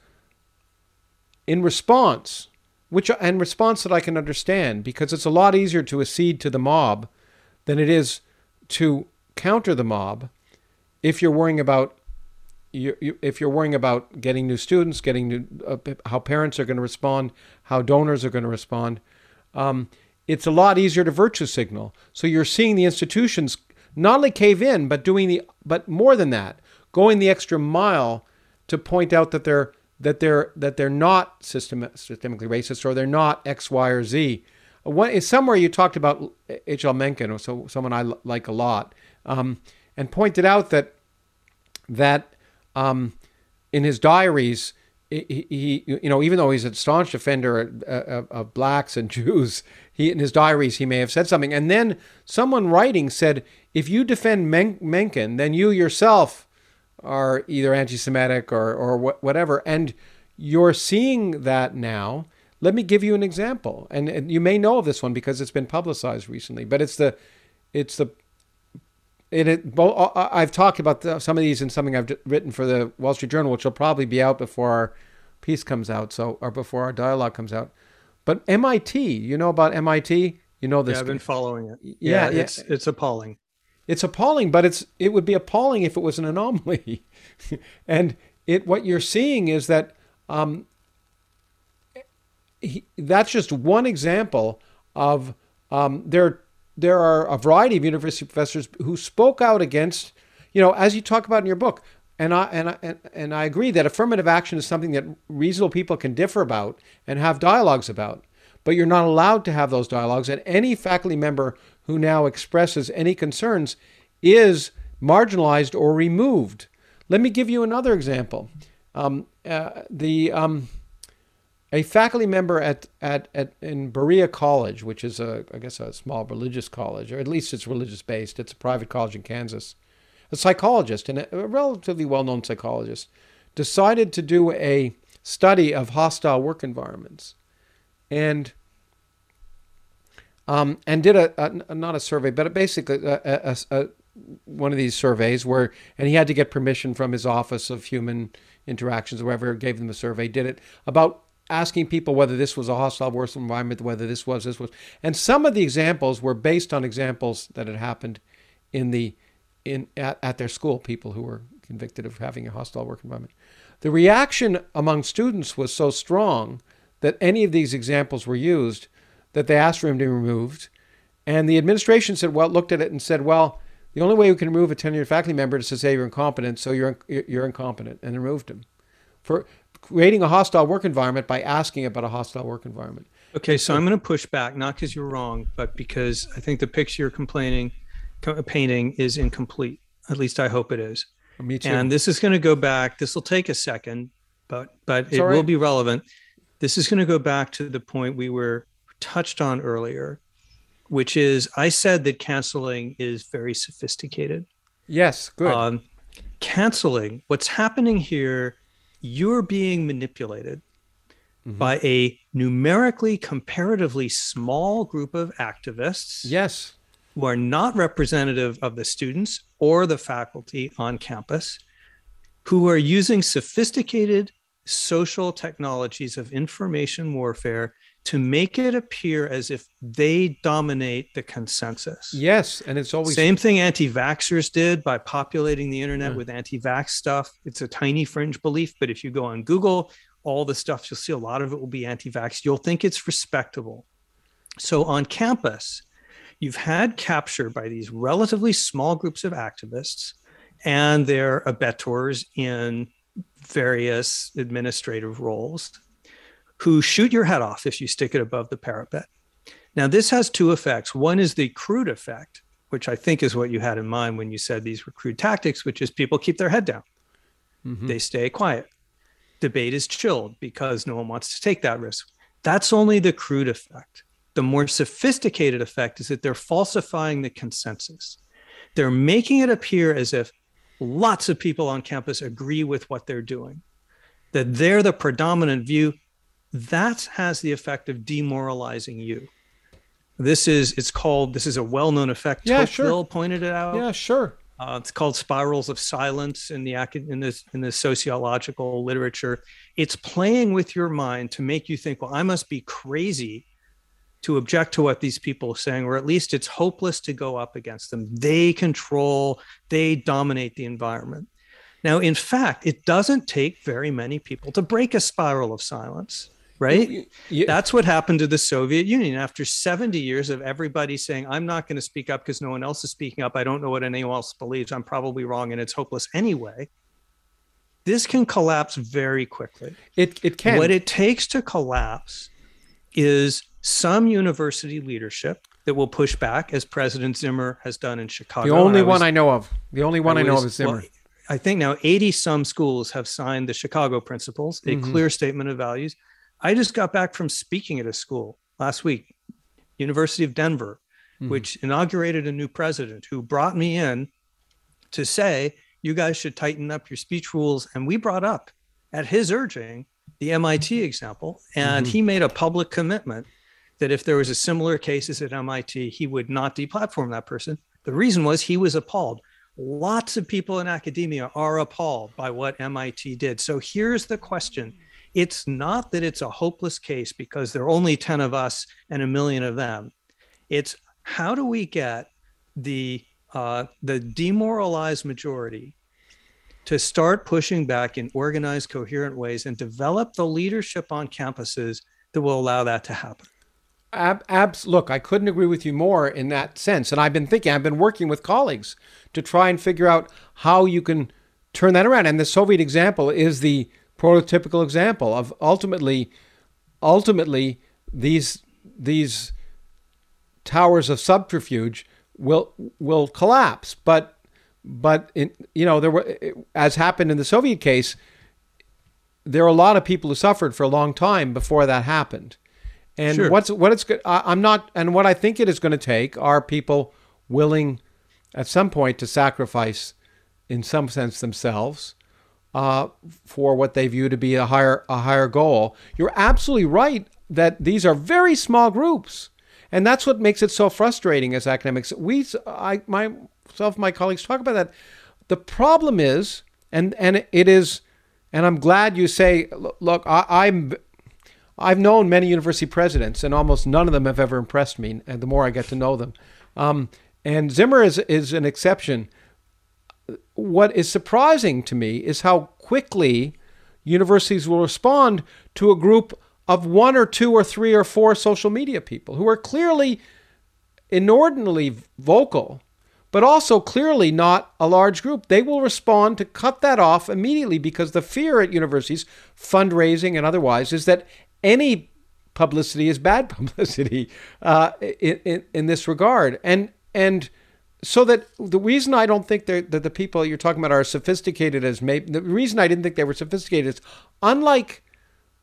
in response, which and response that I can understand, because it's a lot easier to accede to the mob than it is to counter the mob if you're worrying about you, you, if you're worrying about getting new students, getting new, uh, how parents are going to respond, how donors are going to respond, um, it's a lot easier to virtue signal. So you're seeing the institutions not only cave in, but doing the, but more than that, going the extra mile to point out that they're that they're that they're not system, systemically racist or they're not X, Y, or Z. One, somewhere you talked about H.L. Mencken, or so someone I like a lot, um, and pointed out that that um, in his diaries, he, he, you know, even though he's a staunch defender of, of, blacks and Jews, he in his diaries he may have said something. And then someone writing said, if you defend Men- Mencken, then you yourself are either anti-Semitic or or wh- whatever. And you're seeing that now. Let me give you an example, and, and you may know of this one because it's been publicized recently. But it's the, it's the it, it I've talked about the, some of these in something I've written for the Wall Street Journal, which will probably be out before our piece comes out, so or before our dialogue comes out. But MIT, you know about MIT? You know this. Yeah, I've been following it. Yeah, yeah, it's it's appalling. It's appalling, but it's it would be appalling if it was an anomaly. and it what you're seeing is that um, he, that's just one example of um, there there are a variety of university professors who spoke out against, you know, as you talk about in your book. And I, and, I, and, I agree that affirmative action is something that reasonable people can differ about and have dialogues about. But you're not allowed to have those dialogues. And any faculty member who now expresses any concerns is marginalized or removed. Let me give you another example. Um, uh, the um, a faculty member at, at, at in Berea College, which is a I guess a small religious college, or at least it's religious based. It's a private college in Kansas. A psychologist and a, relatively well known psychologist decided to do a study of hostile work environments, and um, and did a, a, not a survey, but basically a, a, one of these surveys where and he had to get permission from his office of human interactions, or whoever gave them the survey, did it about asking people whether this was a hostile work environment, whether this was, this was. And some of the examples were based on examples that had happened in the in at, at their school, people who were convicted of having a hostile work environment. The reaction among students was so strong that any of these examples were used that they asked for him to be removed. And the administration said, well, looked at it and said, well, the only way we can remove a tenured faculty member is to say you're incompetent, so you're you're incompetent, and removed him. For creating a hostile work environment by asking about a hostile work environment. Okay, so I'm going to push back, not because you're wrong, but because I think the picture you're complaining, painting is incomplete. At least I hope it is. Me too. And this is going to go back. This will take a second, but but it's it right. will be relevant. This is going to go back to the point we were touched on earlier, which is I said that canceling is very sophisticated. Yes, good. Um, canceling. What's happening here you're being manipulated mm-hmm. by a numerically comparatively small group of activists. Yes. Who are not representative of the students or the faculty on campus, who are using sophisticated social technologies of information warfare to make it appear as if they dominate the consensus. Yes, and it's always same thing anti-vaxxers did by populating the internet yeah. with anti-vax stuff. It's a tiny fringe belief, but if you go on Google, all the stuff you'll see a lot of it will be anti-vax. You'll think it's respectable. So on campus, you've had capture by these relatively small groups of activists and their abettors in various administrative roles who shoot your head off if you stick it above the parapet. Now, this has two effects. One is the crude effect, which I think is what you had in mind when you said these were crude tactics, which is people keep their head down, mm-hmm. they stay quiet. Debate is chilled because no one wants to take that risk. That's only the crude effect. The more sophisticated effect is that they're falsifying the consensus. They're making it appear as if lots of people on campus agree with what they're doing, that they're the predominant view that has the effect of demoralizing you. This is it's called this is a well-known effect. Yeah, Tocqueville sure. pointed it out. Yeah, sure. Uh, it's called spirals of silence in the in this in the sociological literature. It's playing with your mind to make you think, well, I must be crazy to object to what these people are saying, or at least it's hopeless to go up against them. They control, they dominate the environment. Now, in fact, it doesn't take very many people to break a spiral of silence right? That's what happened to the Soviet Union after 70 years of everybody saying, I'm not going to speak up because no one else is speaking up. I don't know what anyone else believes. I'm probably wrong and it's hopeless anyway. This can collapse very quickly. It, it can. What it takes to collapse is some university leadership that will push back, as President Zimmer has done in Chicago. The only I was, one I know of. The only one I, was, I know of is Zimmer. Well, I think now 80 some schools have signed the Chicago Principles, a Mhm. clear statement of values. I just got back from speaking at a school last week, University of Denver, Mhm. which inaugurated a new president who brought me in to say, you guys should tighten up your speech rules. And we brought up, at his urging, the MIT example. And Mhm. he made a public commitment that if there was a similar cases at MIT, he would not deplatform that person. The reason was he was appalled. Lots of people in academia are appalled by what MIT did. So here's the question. It's not that it's a hopeless case because there are only 10 of us and a million of them. It's how do we get the uh, the demoralized majority to start pushing back in organized, coherent ways and develop the leadership on campuses that will allow that to happen. Ab- abs- look, I couldn't agree with you more in that sense. And I've been thinking, I've been working with colleagues to try and figure out how you can turn that around. And the Soviet example is the prototypical example of ultimately, ultimately these these towers of subterfuge will will collapse. But but in, you know there were as happened in the Soviet case, there are a lot of people who suffered for a long time before that happened. And Sure. what's what it's go- I'm not and what I think it is going to take are people willing at some point to sacrifice in some sense themselves uh, for what they view to be a higher a higher goal. You're absolutely right that these are very small groups, and that's what makes it so frustrating as academics. We, I, myself, my colleagues talk about that. The problem is, and and it is, and I'm glad you say, look, I, I'm. I've known many university presidents, and almost none of them have ever impressed me. And the more I get to know them, um, and Zimmer is is an exception what is surprising to me is how quickly universities will respond to a group of one or two or three or four social media people who are clearly inordinately vocal, but also clearly not a large group. They will respond to cut that off immediately because the fear at universities, fundraising and otherwise, is that any publicity is bad publicity uh, in, in, in this regard. And and so that the reason I don't think that the people you're talking about are sophisticated as maybe the reason I didn't think they were sophisticated is unlike,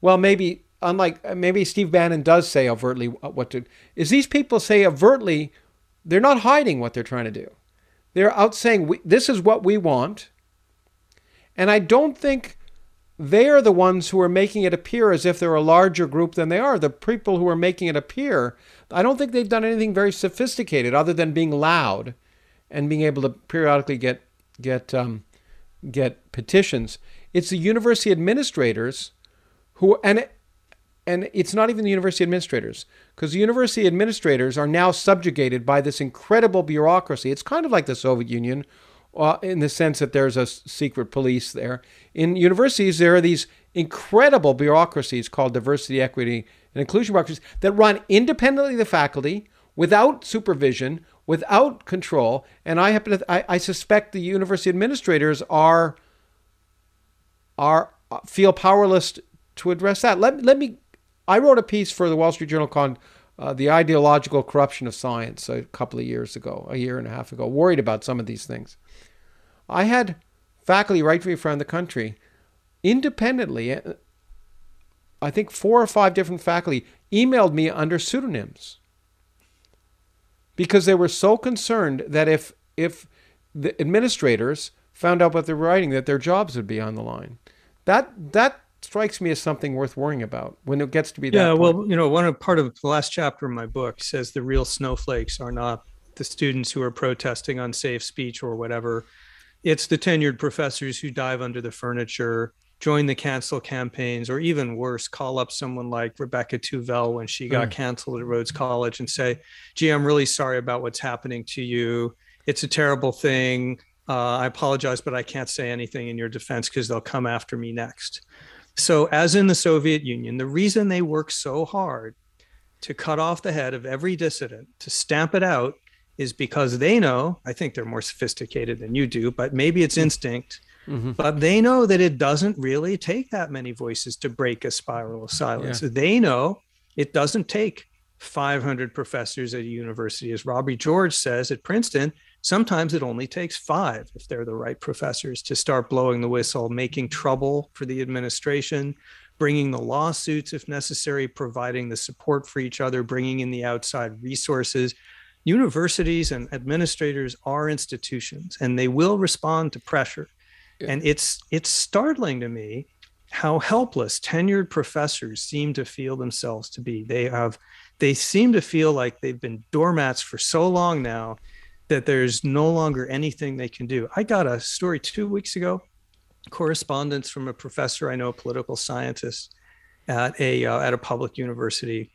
well, maybe unlike uh, maybe Steve Bannon does say overtly what to is these people say overtly, they're not hiding what they're trying to do, they're out saying we, this is what we want, and I don't think they are the ones who are making it appear as if they're a larger group than they are. The people who are making it appear, I don't think they've done anything very sophisticated other than being loud and being able to periodically get get um, get petitions. It's the university administrators who and and it's not even the university administrators because the university administrators are now subjugated by this incredible bureaucracy. It's kind of like the Soviet Union uh, in the sense that there's a secret police there. In universities, there are these incredible bureaucracies called diversity, equity, and inclusion bureaucracies that run independently of the faculty without supervision, without control. And I happen to, I, I suspect the university administrators are are uh, feel powerless to address that. Let, let me. I wrote a piece for the Wall Street Journal called uh, "The Ideological Corruption of Science" a couple of years ago, a year and a half ago, worried about some of these things. I had faculty right from around the country, independently. uh, I think four or five different faculty emailed me under pseudonyms because they were so concerned that if if the administrators found out what they were writing, that their jobs would be on the line. That that strikes me as something worth worrying about when it gets to be that. Yeah, point. well, you know, one of part of the last chapter of my book says the real snowflakes are not the students who are protesting unsafe speech or whatever. It's the tenured professors who dive under the furniture, join the cancel campaigns, or even worse, call up someone like Rebecca Tuvel when she got Mm. canceled at Rhodes College and say, "Gee, I'm really sorry about what's happening to you. It's a terrible thing. Uh, I apologize, but I can't say anything in your defense because they'll come after me next." So, as in the Soviet Union, the reason they work so hard to cut off the head of every dissident, to stamp it out, is because they know, I think they're more sophisticated than you do, but maybe it's instinct, Mhm. but they know that it doesn't really take that many voices to break a spiral of silence. Yeah. They know it doesn't take 500 professors at a university. As Robbie George says at Princeton, sometimes it only takes five, if they're the right professors, to start blowing the whistle, making trouble for the administration, bringing the lawsuits if necessary, providing the support for each other, bringing in the outside resources. Universities and administrators are institutions and they will respond to pressure. Yeah. And it's it's startling to me how helpless tenured professors seem to feel themselves to be. They have they seem to feel like they've been doormats for so long now that there's no longer anything they can do. I got a story 2 weeks ago correspondence from a professor I know, a political scientist at a uh, at a public university,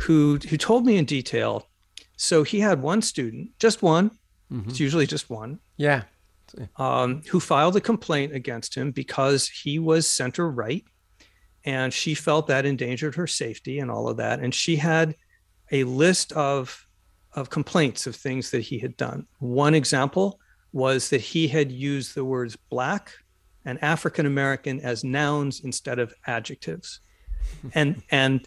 who who told me in detail. So he had one student, just one. Mm-hmm. It's usually just one. Yeah. Um, who filed a complaint against him because he was center right, and she felt that endangered her safety and all of that. And she had a list of of complaints of things that he had done. One example was that he had used the words black and African American as nouns instead of adjectives. and and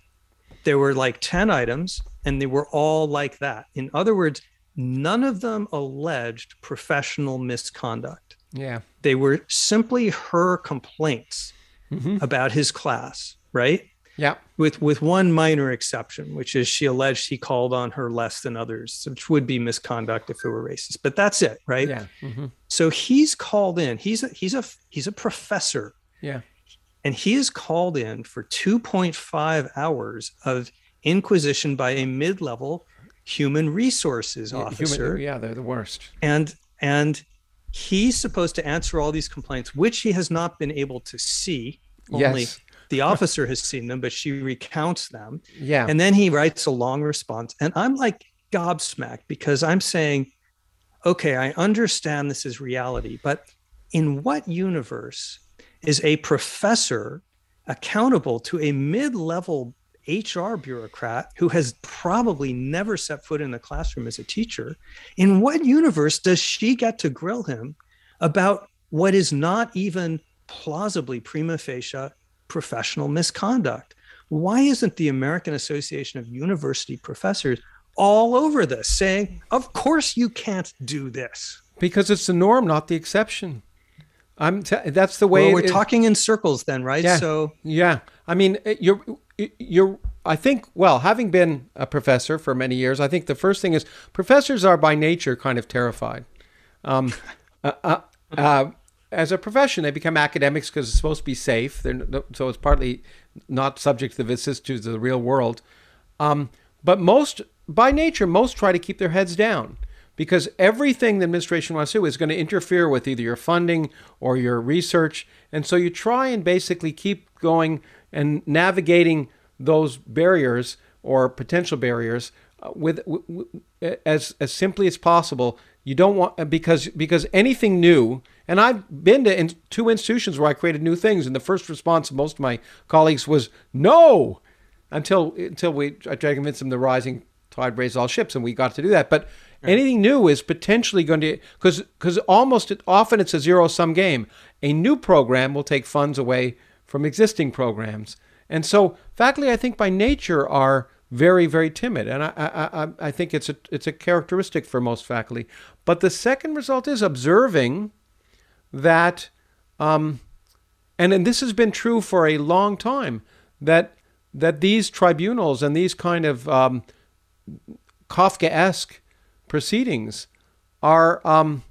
there were like 10 items and they were all like that. In other words, none of them alleged professional misconduct. Yeah. They were simply her complaints mm-hmm. about his class, right? Yeah. With with one minor exception, which is she alleged he called on her less than others, which would be misconduct if it were racist. But that's it, right? Yeah. Mm-hmm. So he's called in. He's a he's a he's a professor. Yeah. And he is called in for 2.5 hours of inquisition by a mid-level human resources officer. Human, yeah, they're the worst. And and he's supposed to answer all these complaints, which he has not been able to see. Only yes the officer has seen them, but she recounts them. Yeah. And then he writes a long response. And I'm like gobsmacked because I'm saying, okay, I understand this is reality, but in what universe is a professor accountable to a mid level HR bureaucrat who has probably never set foot in the classroom as a teacher? In what universe does she get to grill him about what is not even plausibly prima facie professional misconduct. Why isn't the American Association of University Professors all over this saying, of course you can't do this? Because it's the norm, not the exception. I'm t- that's the way well, we're it, talking in circles then, right? Yeah, so yeah, I mean, you're you're I think well, having been a professor for many years, I think the first thing is professors are by nature kind of terrified. Um, uh, uh, uh, as a profession, they become academics because it's supposed to be safe. They're, so it's partly not subject to the vicissitudes of the real world. Um, but most, by nature, most try to keep their heads down because everything the administration wants to do is going to interfere with either your funding or your research. And so you try and basically keep going and navigating those barriers or potential barriers uh, with, with as as simply as possible. You don't want because because anything new and I've been to in, two institutions where I created new things, and the first response of most of my colleagues was no, until until we I tried to convince them the rising tide raises all ships, and we got to do that. But anything new is potentially going to because because almost often it's a zero sum game. A new program will take funds away from existing programs, and so faculty, I think by nature are very very timid, and I I I think it's a it's a characteristic for most faculty. But the second result is observing that, um, and, and this has been true for a long time, that that these tribunals and these kind of um, Kafkaesque proceedings are um,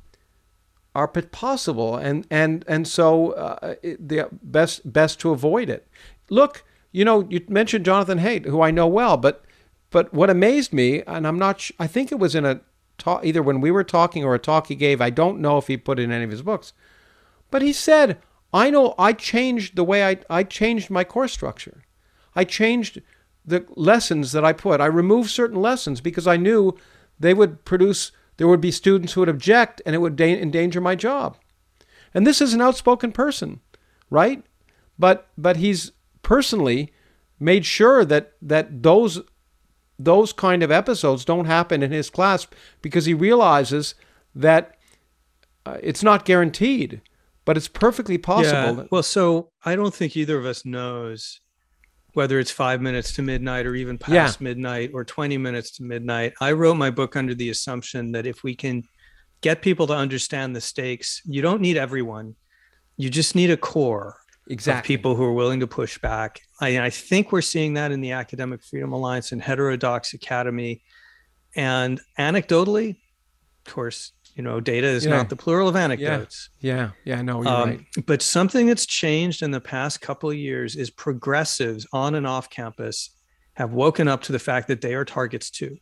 are possible, and and and so uh, the best best to avoid it. Look, you know, you mentioned Jonathan Haidt, who I know well, but but what amazed me, and I'm not, I think it was in a talk either when we were talking or a talk he gave. I don't know if he put it in any of his books, but he said, I know I changed the way I, I changed my course structure. I changed the lessons that I put. I removed certain lessons because I knew they would produce, there would be students who would object and it would da- endanger my job. And this is an outspoken person, right? But, but he's personally made sure that, that those, those kind of episodes don't happen in his class because he realizes that uh, it's not guaranteed but it's perfectly possible. Yeah. Well, so I don't think either of us knows whether it's five minutes to midnight or even past midnight or 20 minutes to midnight. I wrote my book under the assumption that if we can get people to understand the stakes, you don't need everyone. You just need a core exactly. of people who are willing to push back. I, I think we're seeing that in the Academic Freedom Alliance and Heterodox Academy. And anecdotally, of course, you know, data is Yeah. not the plural of anecdotes. Yeah, yeah, no, you're Um, right. But something that's changed in the past couple of years is progressives on and off campus have woken up to the fact that they are targets too.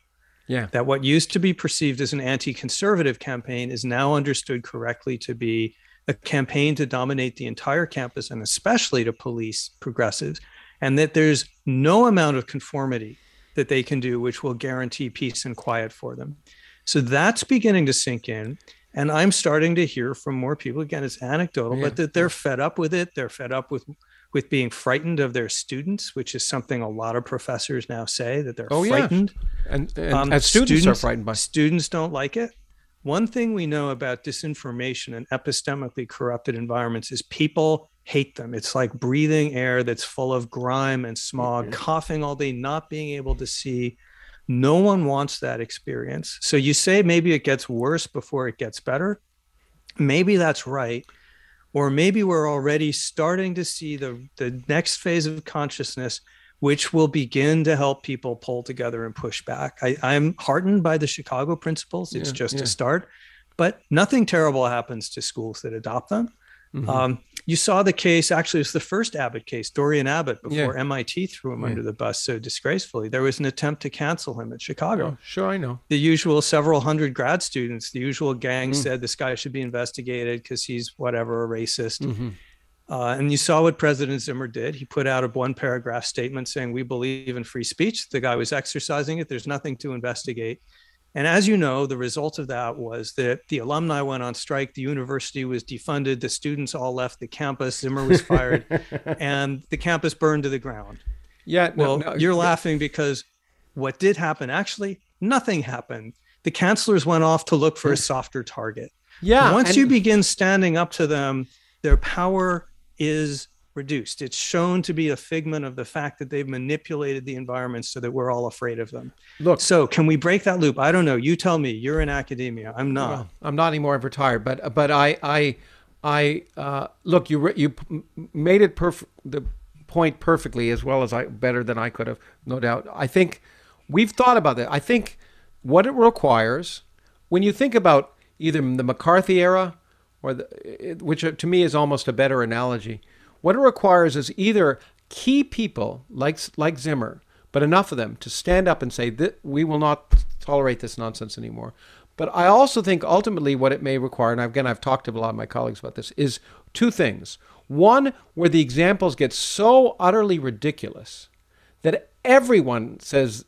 Yeah. That what used to be perceived as an anti conservative campaign is now understood correctly to be a campaign to dominate the entire campus and especially to police progressives, and that there's no amount of conformity that they can do which will guarantee peace and quiet for them. So that's beginning to sink in. And I'm starting to hear from more people. Again, it's anecdotal, Yeah, but that they're fed up with it. They're fed up with with being frightened of their students, which is something a lot of professors now say that they're Oh, yeah. frightened. And, and Um, as students, are frightened by. Students don't like it. One thing we know about disinformation and epistemically corrupted environments is people hate them. It's like breathing air that's full of grime and smog, Mm-hmm. coughing all day, not being able to see. No one wants that experience. So you say maybe it gets worse before it gets better. Maybe that's right. Or maybe we're already starting to see the, the next phase of consciousness which will begin to help people pull together and push back. I, I'm heartened by the Chicago principles. It's Yeah, just yeah. a start, but nothing terrible happens to schools that adopt them. Mhm. Um, you saw the case, actually, it was the first Abbott case, Dorian Abbott, Yeah. before MIT threw him Yeah. under the bus so disgracefully. There was an attempt to cancel him at Chicago Oh, sure, I know. the usual several hundred grad students, the usual gang Mm. said this guy should be investigated because he's whatever, a racist. Mhm. Uh, and you saw what President Zimmer did. He put out a one paragraph statement saying, We believe in free speech. The guy was exercising it. There's nothing to investigate. And as you know, the result of that was that the alumni went on strike. The university was defunded. The students all left the campus. Zimmer was fired, and the campus burned to the ground. Yeah, no, Well, no, you're laughing because what did happen? Actually, nothing happened. The counselors went off to look for a hmm. softer target. Yeah, Once and- you begin standing up to them, their power is reduced. It's shown to be a figment of the fact that they've manipulated the environment so that we're all afraid of them. look, So, can we break that loop? I don't know. You tell me. You're in academia. I'm not. Well, I'm not anymore. I've retired. But but I I I uh, look. You re- you p- made it perf- the point perfectly as well as I better than I could have, no doubt. I think we've thought about that. I think what it requires when you think about either the McCarthy era or the which to me is almost a better analogy. What it requires is either key people like like Zimmer, but enough of them to stand up and say that we will not tolerate this nonsense anymore. But I also think ultimately what it may require, and again I've talked to a lot of my colleagues about this, is two things. One, where the examples get so utterly ridiculous that everyone says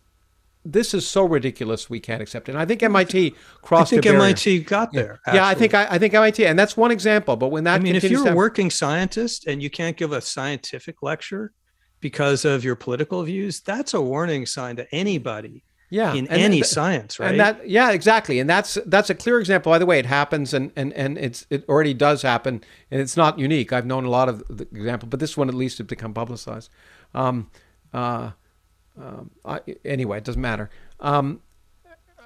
this is so ridiculous we can't accept it. And I think MIT I crossed think a barrier. MIT got there. Yeah, I think I, I think MIT, and that's one example. But when that I mean, if you're a working scientist and you can't give a scientific lecture because of your political views, that's a warning sign to anybody yeah, in and- any and- science, right? And that, yeah, exactly, and that's that's a clear example. By the way, it happens, and and and it's it already does happen, and it's not unique. I've known a lot of the example, but this one at least has become publicized. Um, uh, um, I, anyway, it doesn't matter. Um,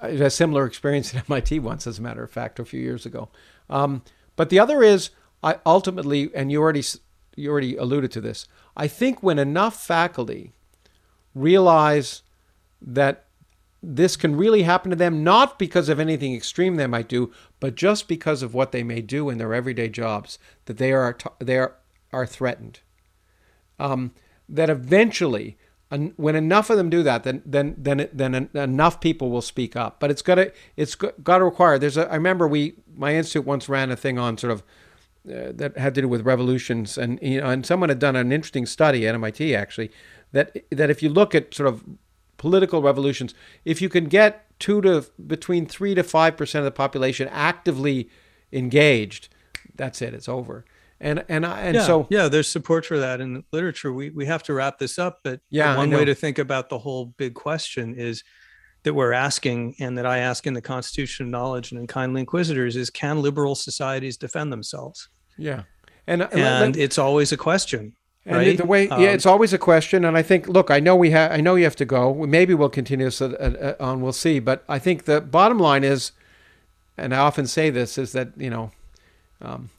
I had a similar experience at MIT once, as a matter of fact, a few years ago. Um, but the other is, I ultimately, and you already you already alluded to this. I think when enough faculty realize that this can really happen to them, not because of anything extreme they might do, but just because of what they may do in their everyday jobs, that they are they are, are threatened. Um, that eventually, en- when enough of them do that, then then then then enough people will speak up. But it's got to it's got to require. There's a. I remember we my institute once ran a thing on sort of uh, that had to do with revolutions, and you know, and someone had done an interesting study at MIT actually that that if you look at sort of political revolutions, if you can get two to between three to five percent of the population actively engaged, that's it. It's over. And and I, and yeah, so yeah, there's support for that in literature. We we have to wrap this up, but Yeah, one way to think about the whole big question is that we're asking, and that I ask in the Constitution of Knowledge and in Kindly Inquisitors, is can liberal societies defend themselves? yeah, and and, And it's always a question. And right? the way, Um, yeah, it's always a question. And I think, look, I know we have, I know you have to go. Maybe we'll continue this uh, uh, on. We'll see. But I think the bottom line is, and I often say this, is that you know, um,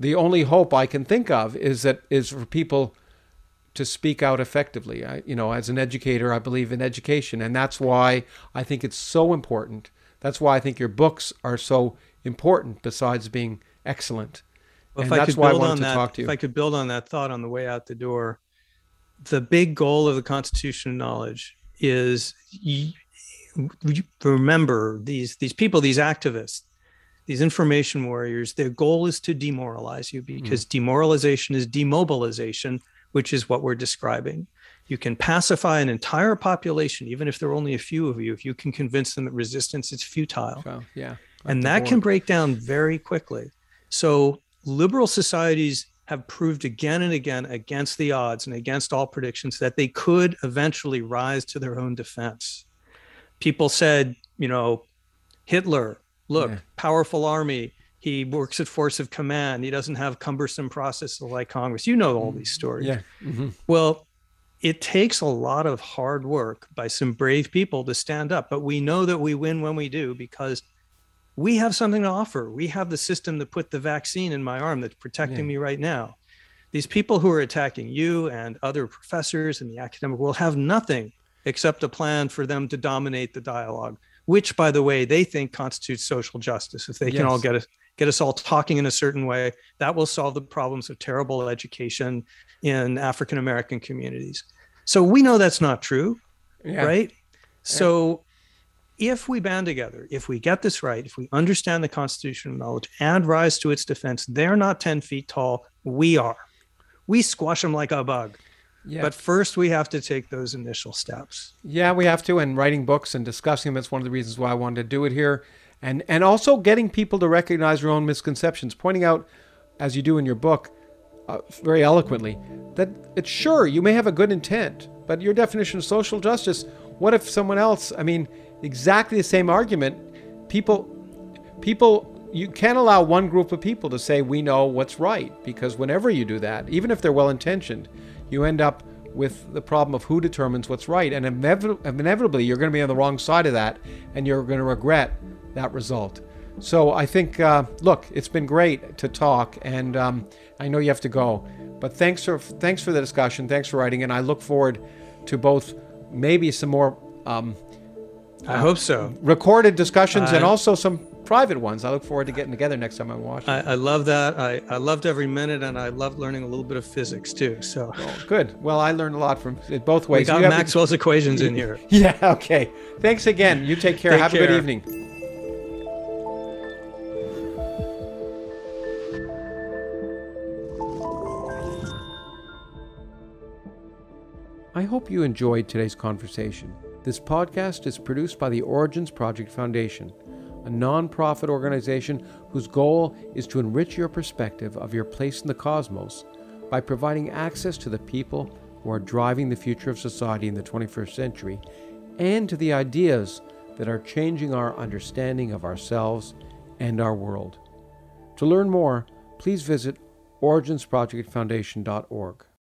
the only hope I can think of is that is for people to speak out effectively. I, you know, as an educator, I believe in education, and that's why I think it's so important. That's why I think your books are so important. Besides being excellent, Well, and if I that's could why I on to that, talk to you. if I could build on that thought on the way out the door, the big goal of the Constitution of Knowledge is y- you remember these these people, these activists, these information warriors. Their goal is to demoralize you because demoralization is demobilization, which is what we're describing. You can pacify an entire population, even if there are only a few of you, if you can convince them that resistance is futile So, yeah, and that can break down very quickly. So liberal societies have proved again and again against the odds and against all predictions that they could eventually rise to their own defense. People said, you know, Hitler, look, Yeah. powerful army. He works at force of command. He doesn't have cumbersome processes like Congress. You know all these stories. yeah. hmm Well, it takes a lot of hard work by some brave people to stand up, but we know that we win when we do because we have something to offer. We have the system that put the vaccine in my arm that's protecting Yeah. me right now. These people who are attacking you and other professors in the academic world have nothing except a plan for them to dominate the dialogue, which, by the way, they think constitutes social justice. If they can all get us get us all talking in a certain way, that will solve the problems of terrible education in African American communities. So we know that's not true, Yeah. right? So if we band together, if we get this right, if we understand the Constitution of Knowledge and rise to its defense, they're not 10 feet tall. We are. We squash them like a bug. Yeah. But first, we have to take those initial steps. Yeah, we have to. And writing books and discussing them, that's one of the reasons why I wanted to do it here. And and also getting people to recognize their own misconceptions, pointing out, as you do in your book, uh, very eloquently, that it's sure you may have a good intent, but your definition of social justice, what if someone else, I mean, exactly the same argument, people, people, you can't allow one group of people to say we know what's right because whenever you do that, even if they're well intentioned, you end up with the problem of who determines what's right, and inevit- inevitably you're going to be on the wrong side of that, and you're going to regret that result. So I think, uh, look, it's been great to talk, and um, I know you have to go, but thanks for thanks for the discussion, thanks for writing, and I look forward to both maybe some more um, I hope so. recorded discussions and also some private ones. I look forward to getting together next time I'm in Washington. I, I love that. I, I loved every minute, and I loved learning a little bit of physics too. So oh, Good. Well, I learned a lot from it both we ways. got You to- Maxwell's equations in here. Yeah. Okay. Thanks again. You take care. Take have a good evening. I hope you enjoyed today's conversation. This podcast is produced by the Origins Project Foundation, a nonprofit organization whose goal is to enrich your perspective of your place in the cosmos by providing access to the people who are driving the future of society in the 21st century and to the ideas that are changing our understanding of ourselves and our world. To learn more, please visit originsprojectfoundation.org.